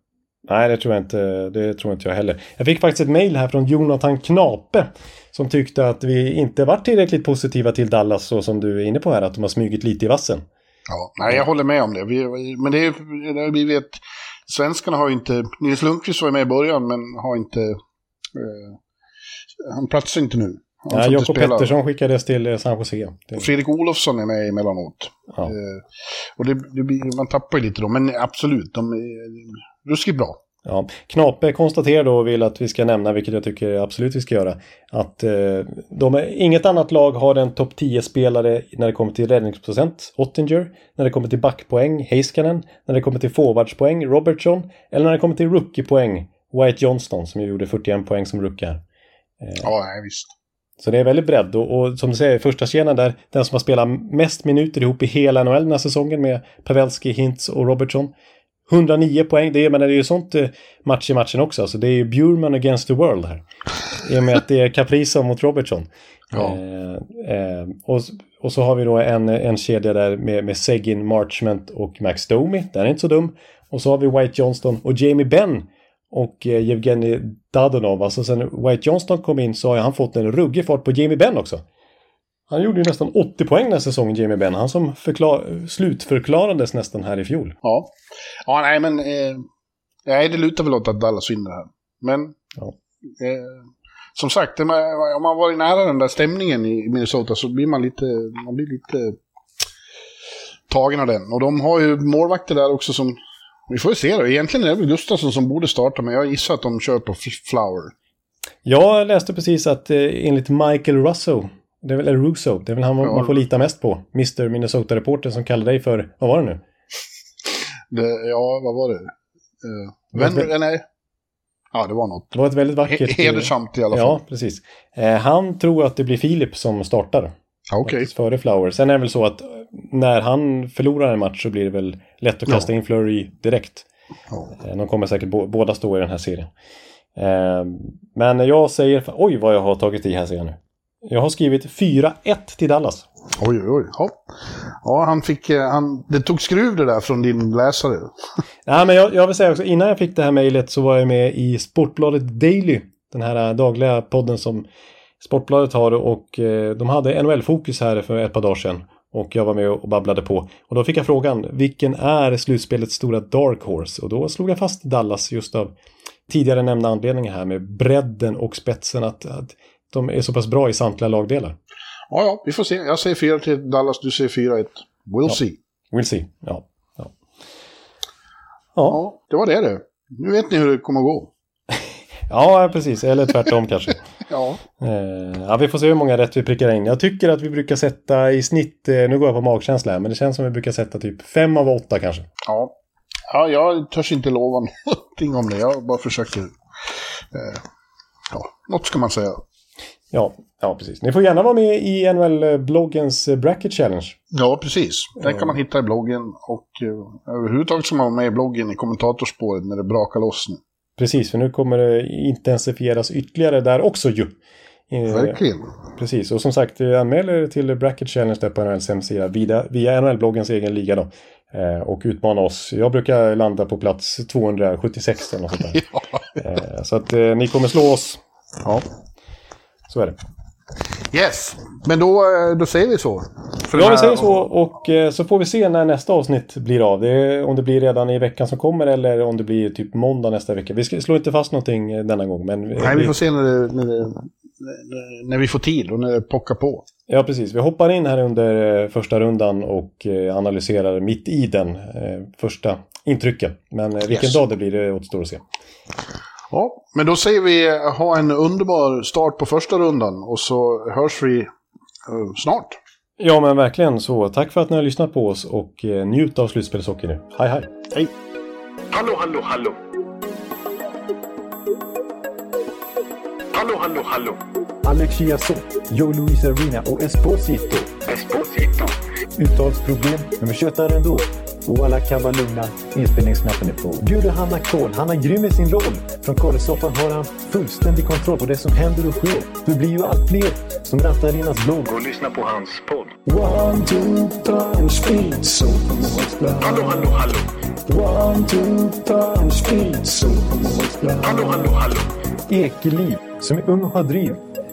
Nej, det tror jag inte, det tror inte jag heller. Jag fick faktiskt ett mejl här från Jonathan Knape som tyckte att vi inte varit tillräckligt positiva till Dallas så som du är inne på här, att de har smugit lite i vassen. Ja, nej, jag håller med om det. Vi, men det är, blivit ett, Svenskarna har ju inte... Nils Lundqvist var med i början, men har inte... Eh, han platsar inte nu. Ja, Jakob. Pettersson skickades till eh, San Jose. Fredrik Olofsson är med emellanåt. ja. Eh, och det, det blir, man tappar ju lite då, men absolut, de är ruskigt bra. Ja, Knape konstaterar då och vill att vi ska nämna, vilket jag tycker absolut vi ska göra, att eh, de är, inget annat lag har en topp 10-spelare när det kommer till räddningsprocent, Ottinger, när det kommer till backpoäng, Heiskanen, när det kommer till forwardspoäng, Robertson, eller när det kommer till rookiepoäng, White Johnston som ju gjorde 41 poäng som rookie här. Ja, visst. Så det är väldigt bredd och, och som du säger, första kedjan där, den som har spelat mest minuter ihop i hela NHL den här säsongen med Pavelski, Hintz och Robertson. 109 poäng, det är, men det är ju sånt eh, match i matchen också. Alltså det är ju Bjurman against the world här. I och med att det är Kaprizov mot Robertson. Ja. Eh, eh, och, och så har vi då en, en kedja där med, med Seguin, Marchment och Max Domi. Den är inte så dum. Och så har vi White Johnston och Jamie Benn och eh, Evgeni Dadonov. Alltså sen White Johnston kom in så har han fått en ruggig fart på Jamie Benn också. Han gjorde ju nästan 80 poäng den här säsongen, Jamie Benn. Han som förklar, slutförklarades nästan här i fjol. Ja, ja nej men... Eh, nej, det lutar väl åt att Dallas vinner här. Men... Ja. Eh, som sagt, om man varit nära den där stämningen i Minnesota så blir man lite... Man blir lite tagen av den. Och de har ju målvakter där också som... Vi får ju se då. Egentligen är det väl Gustafsson som borde starta, men jag gissar att de kör på Flower. Jag läste precis att eh, enligt Michael Russo, det är väl eller Russo, det är väl han Ja. man får lita mest på. Mr Minnesota-reporter som kallar dig för, vad var det nu? Det, ja, vad var det? Eh, Vad- vän, eh, nej. Ja, det var något. Det var ett väldigt vackert... He- Hedersamt i alla fall. Ja, precis. Eh, han tror att det blir Filip som startar. Okej. faktiskt, Före Flower. Sen är det väl så att eh, när han förlorar en match så blir det väl lätt att kasta in Flurry direkt. Ja. Eh, De kommer säkert bo- båda stå i den här serien. Eh, Men jag säger... Oj, vad jag har tagit i här ser jag nu. Jag har skrivit 4-1 till Dallas. Oj, oj, oj. Ja, ja han fick... eh, Han, det tog skruv det där från din läsare. Nej, men jag, jag vill säga också, innan jag fick det här mejlet så var jag med i Sportbladet Daily. Den här dagliga podden som Sportbladet har och de hade NHL-fokus här för ett par dagar sedan. Och jag var med och babblade på. Och då fick jag frågan, vilken är slutspelets stora dark horse? Och då slog jag fast Dallas just av tidigare nämnda anledningar här med bredden och spetsen. Att, att de är så pass bra i samtliga lagdelar. Ja, ja, vi får se. Jag säger 4 till Dallas, du säger 4-1. We'll see. We'll see. Ja. Ja. ja. Ja, det var det det. Nu vet ni hur det kommer att gå. ja, precis. Eller tvärtom kanske. Ja. Eh, ja, vi får se hur många rätt vi prickar in. Jag tycker att vi brukar sätta i snitt, eh, nu går jag på magkänsla här, men det känns som vi brukar sätta typ fem av åtta kanske. Ja. Ja, jag törs inte lova någonting om det. Jag bara försöker... Eh, ja, något ska man säga. Ja, ja, precis. Ni får gärna vara med i NHL-bloggens Bracket Challenge. Ja, precis. Den kan man hitta i bloggen. Och överhuvudtaget ska man vara med i bloggen i kommentatorspåret när det brakar loss nu. Precis, för nu kommer det intensifieras ytterligare där också ju. Eh, Verkligen. Precis, och som sagt, eh, anmäl er till Bracket Challenge där på NHLs hemsida via, via NHL-bloggens egen liga då. Eh, och utmana oss. Jag brukar landa på plats 276 eller något sånt där. eh, så att eh, ni kommer slå oss. Ja, så är det. Yes, men då, eh, då säger vi så. För Ja, vi säger så och eh, så får vi se när nästa avsnitt blir av. Det är, om det blir redan i veckan som kommer eller om det blir typ måndag nästa vecka. Vi ska, slår inte fast någonting eh, denna gång. Men Nej, vi får se när det, när det när vi får tid och när det pockar på. Ja, precis. Vi hoppar in här under första rundan och analyserar mitt i den första intrycken. Men vilken yes. dag det blir, det återstår att se. Ja, men då säger vi ha en underbar start på första rundan och så hörs vi snart. Ja, men verkligen så. Tack för att ni har lyssnat på oss och njut av slutspelshockey nu. Hej, hej! Hej! Hallå, hallå, hallå! Hallå, hallå, hallå! Alex Chiazot, Joe Luis Arena och Esposito. Esposito. Uttalsproblem, men vi tjötar ändå. Och alla kan vara lugna, inspelningsknappen är på. Bjuder Hanna Kohl, han är grym i sin roll. Från Kållesoffan har han fullständig kontroll på det som händer och sker. Det blir ju allt fler som rattar in hans blogg. Och lyssna på hans podd. One, two, three, speed, so Hallå, hallå, hallå. One, two, three, speed, so Hallå, hallå, hallå. Ekeliv, som är ung och har driv.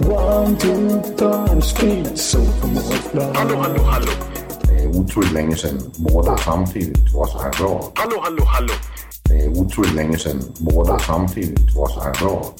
One, two, three, speed, so Hallå, hallå, hallå. Det är otroligt länge sedan båda samtidigt var så här bra. Hallå, hallå, hallå. Det är otroligt länge sedan båda samtidigt var så här bra.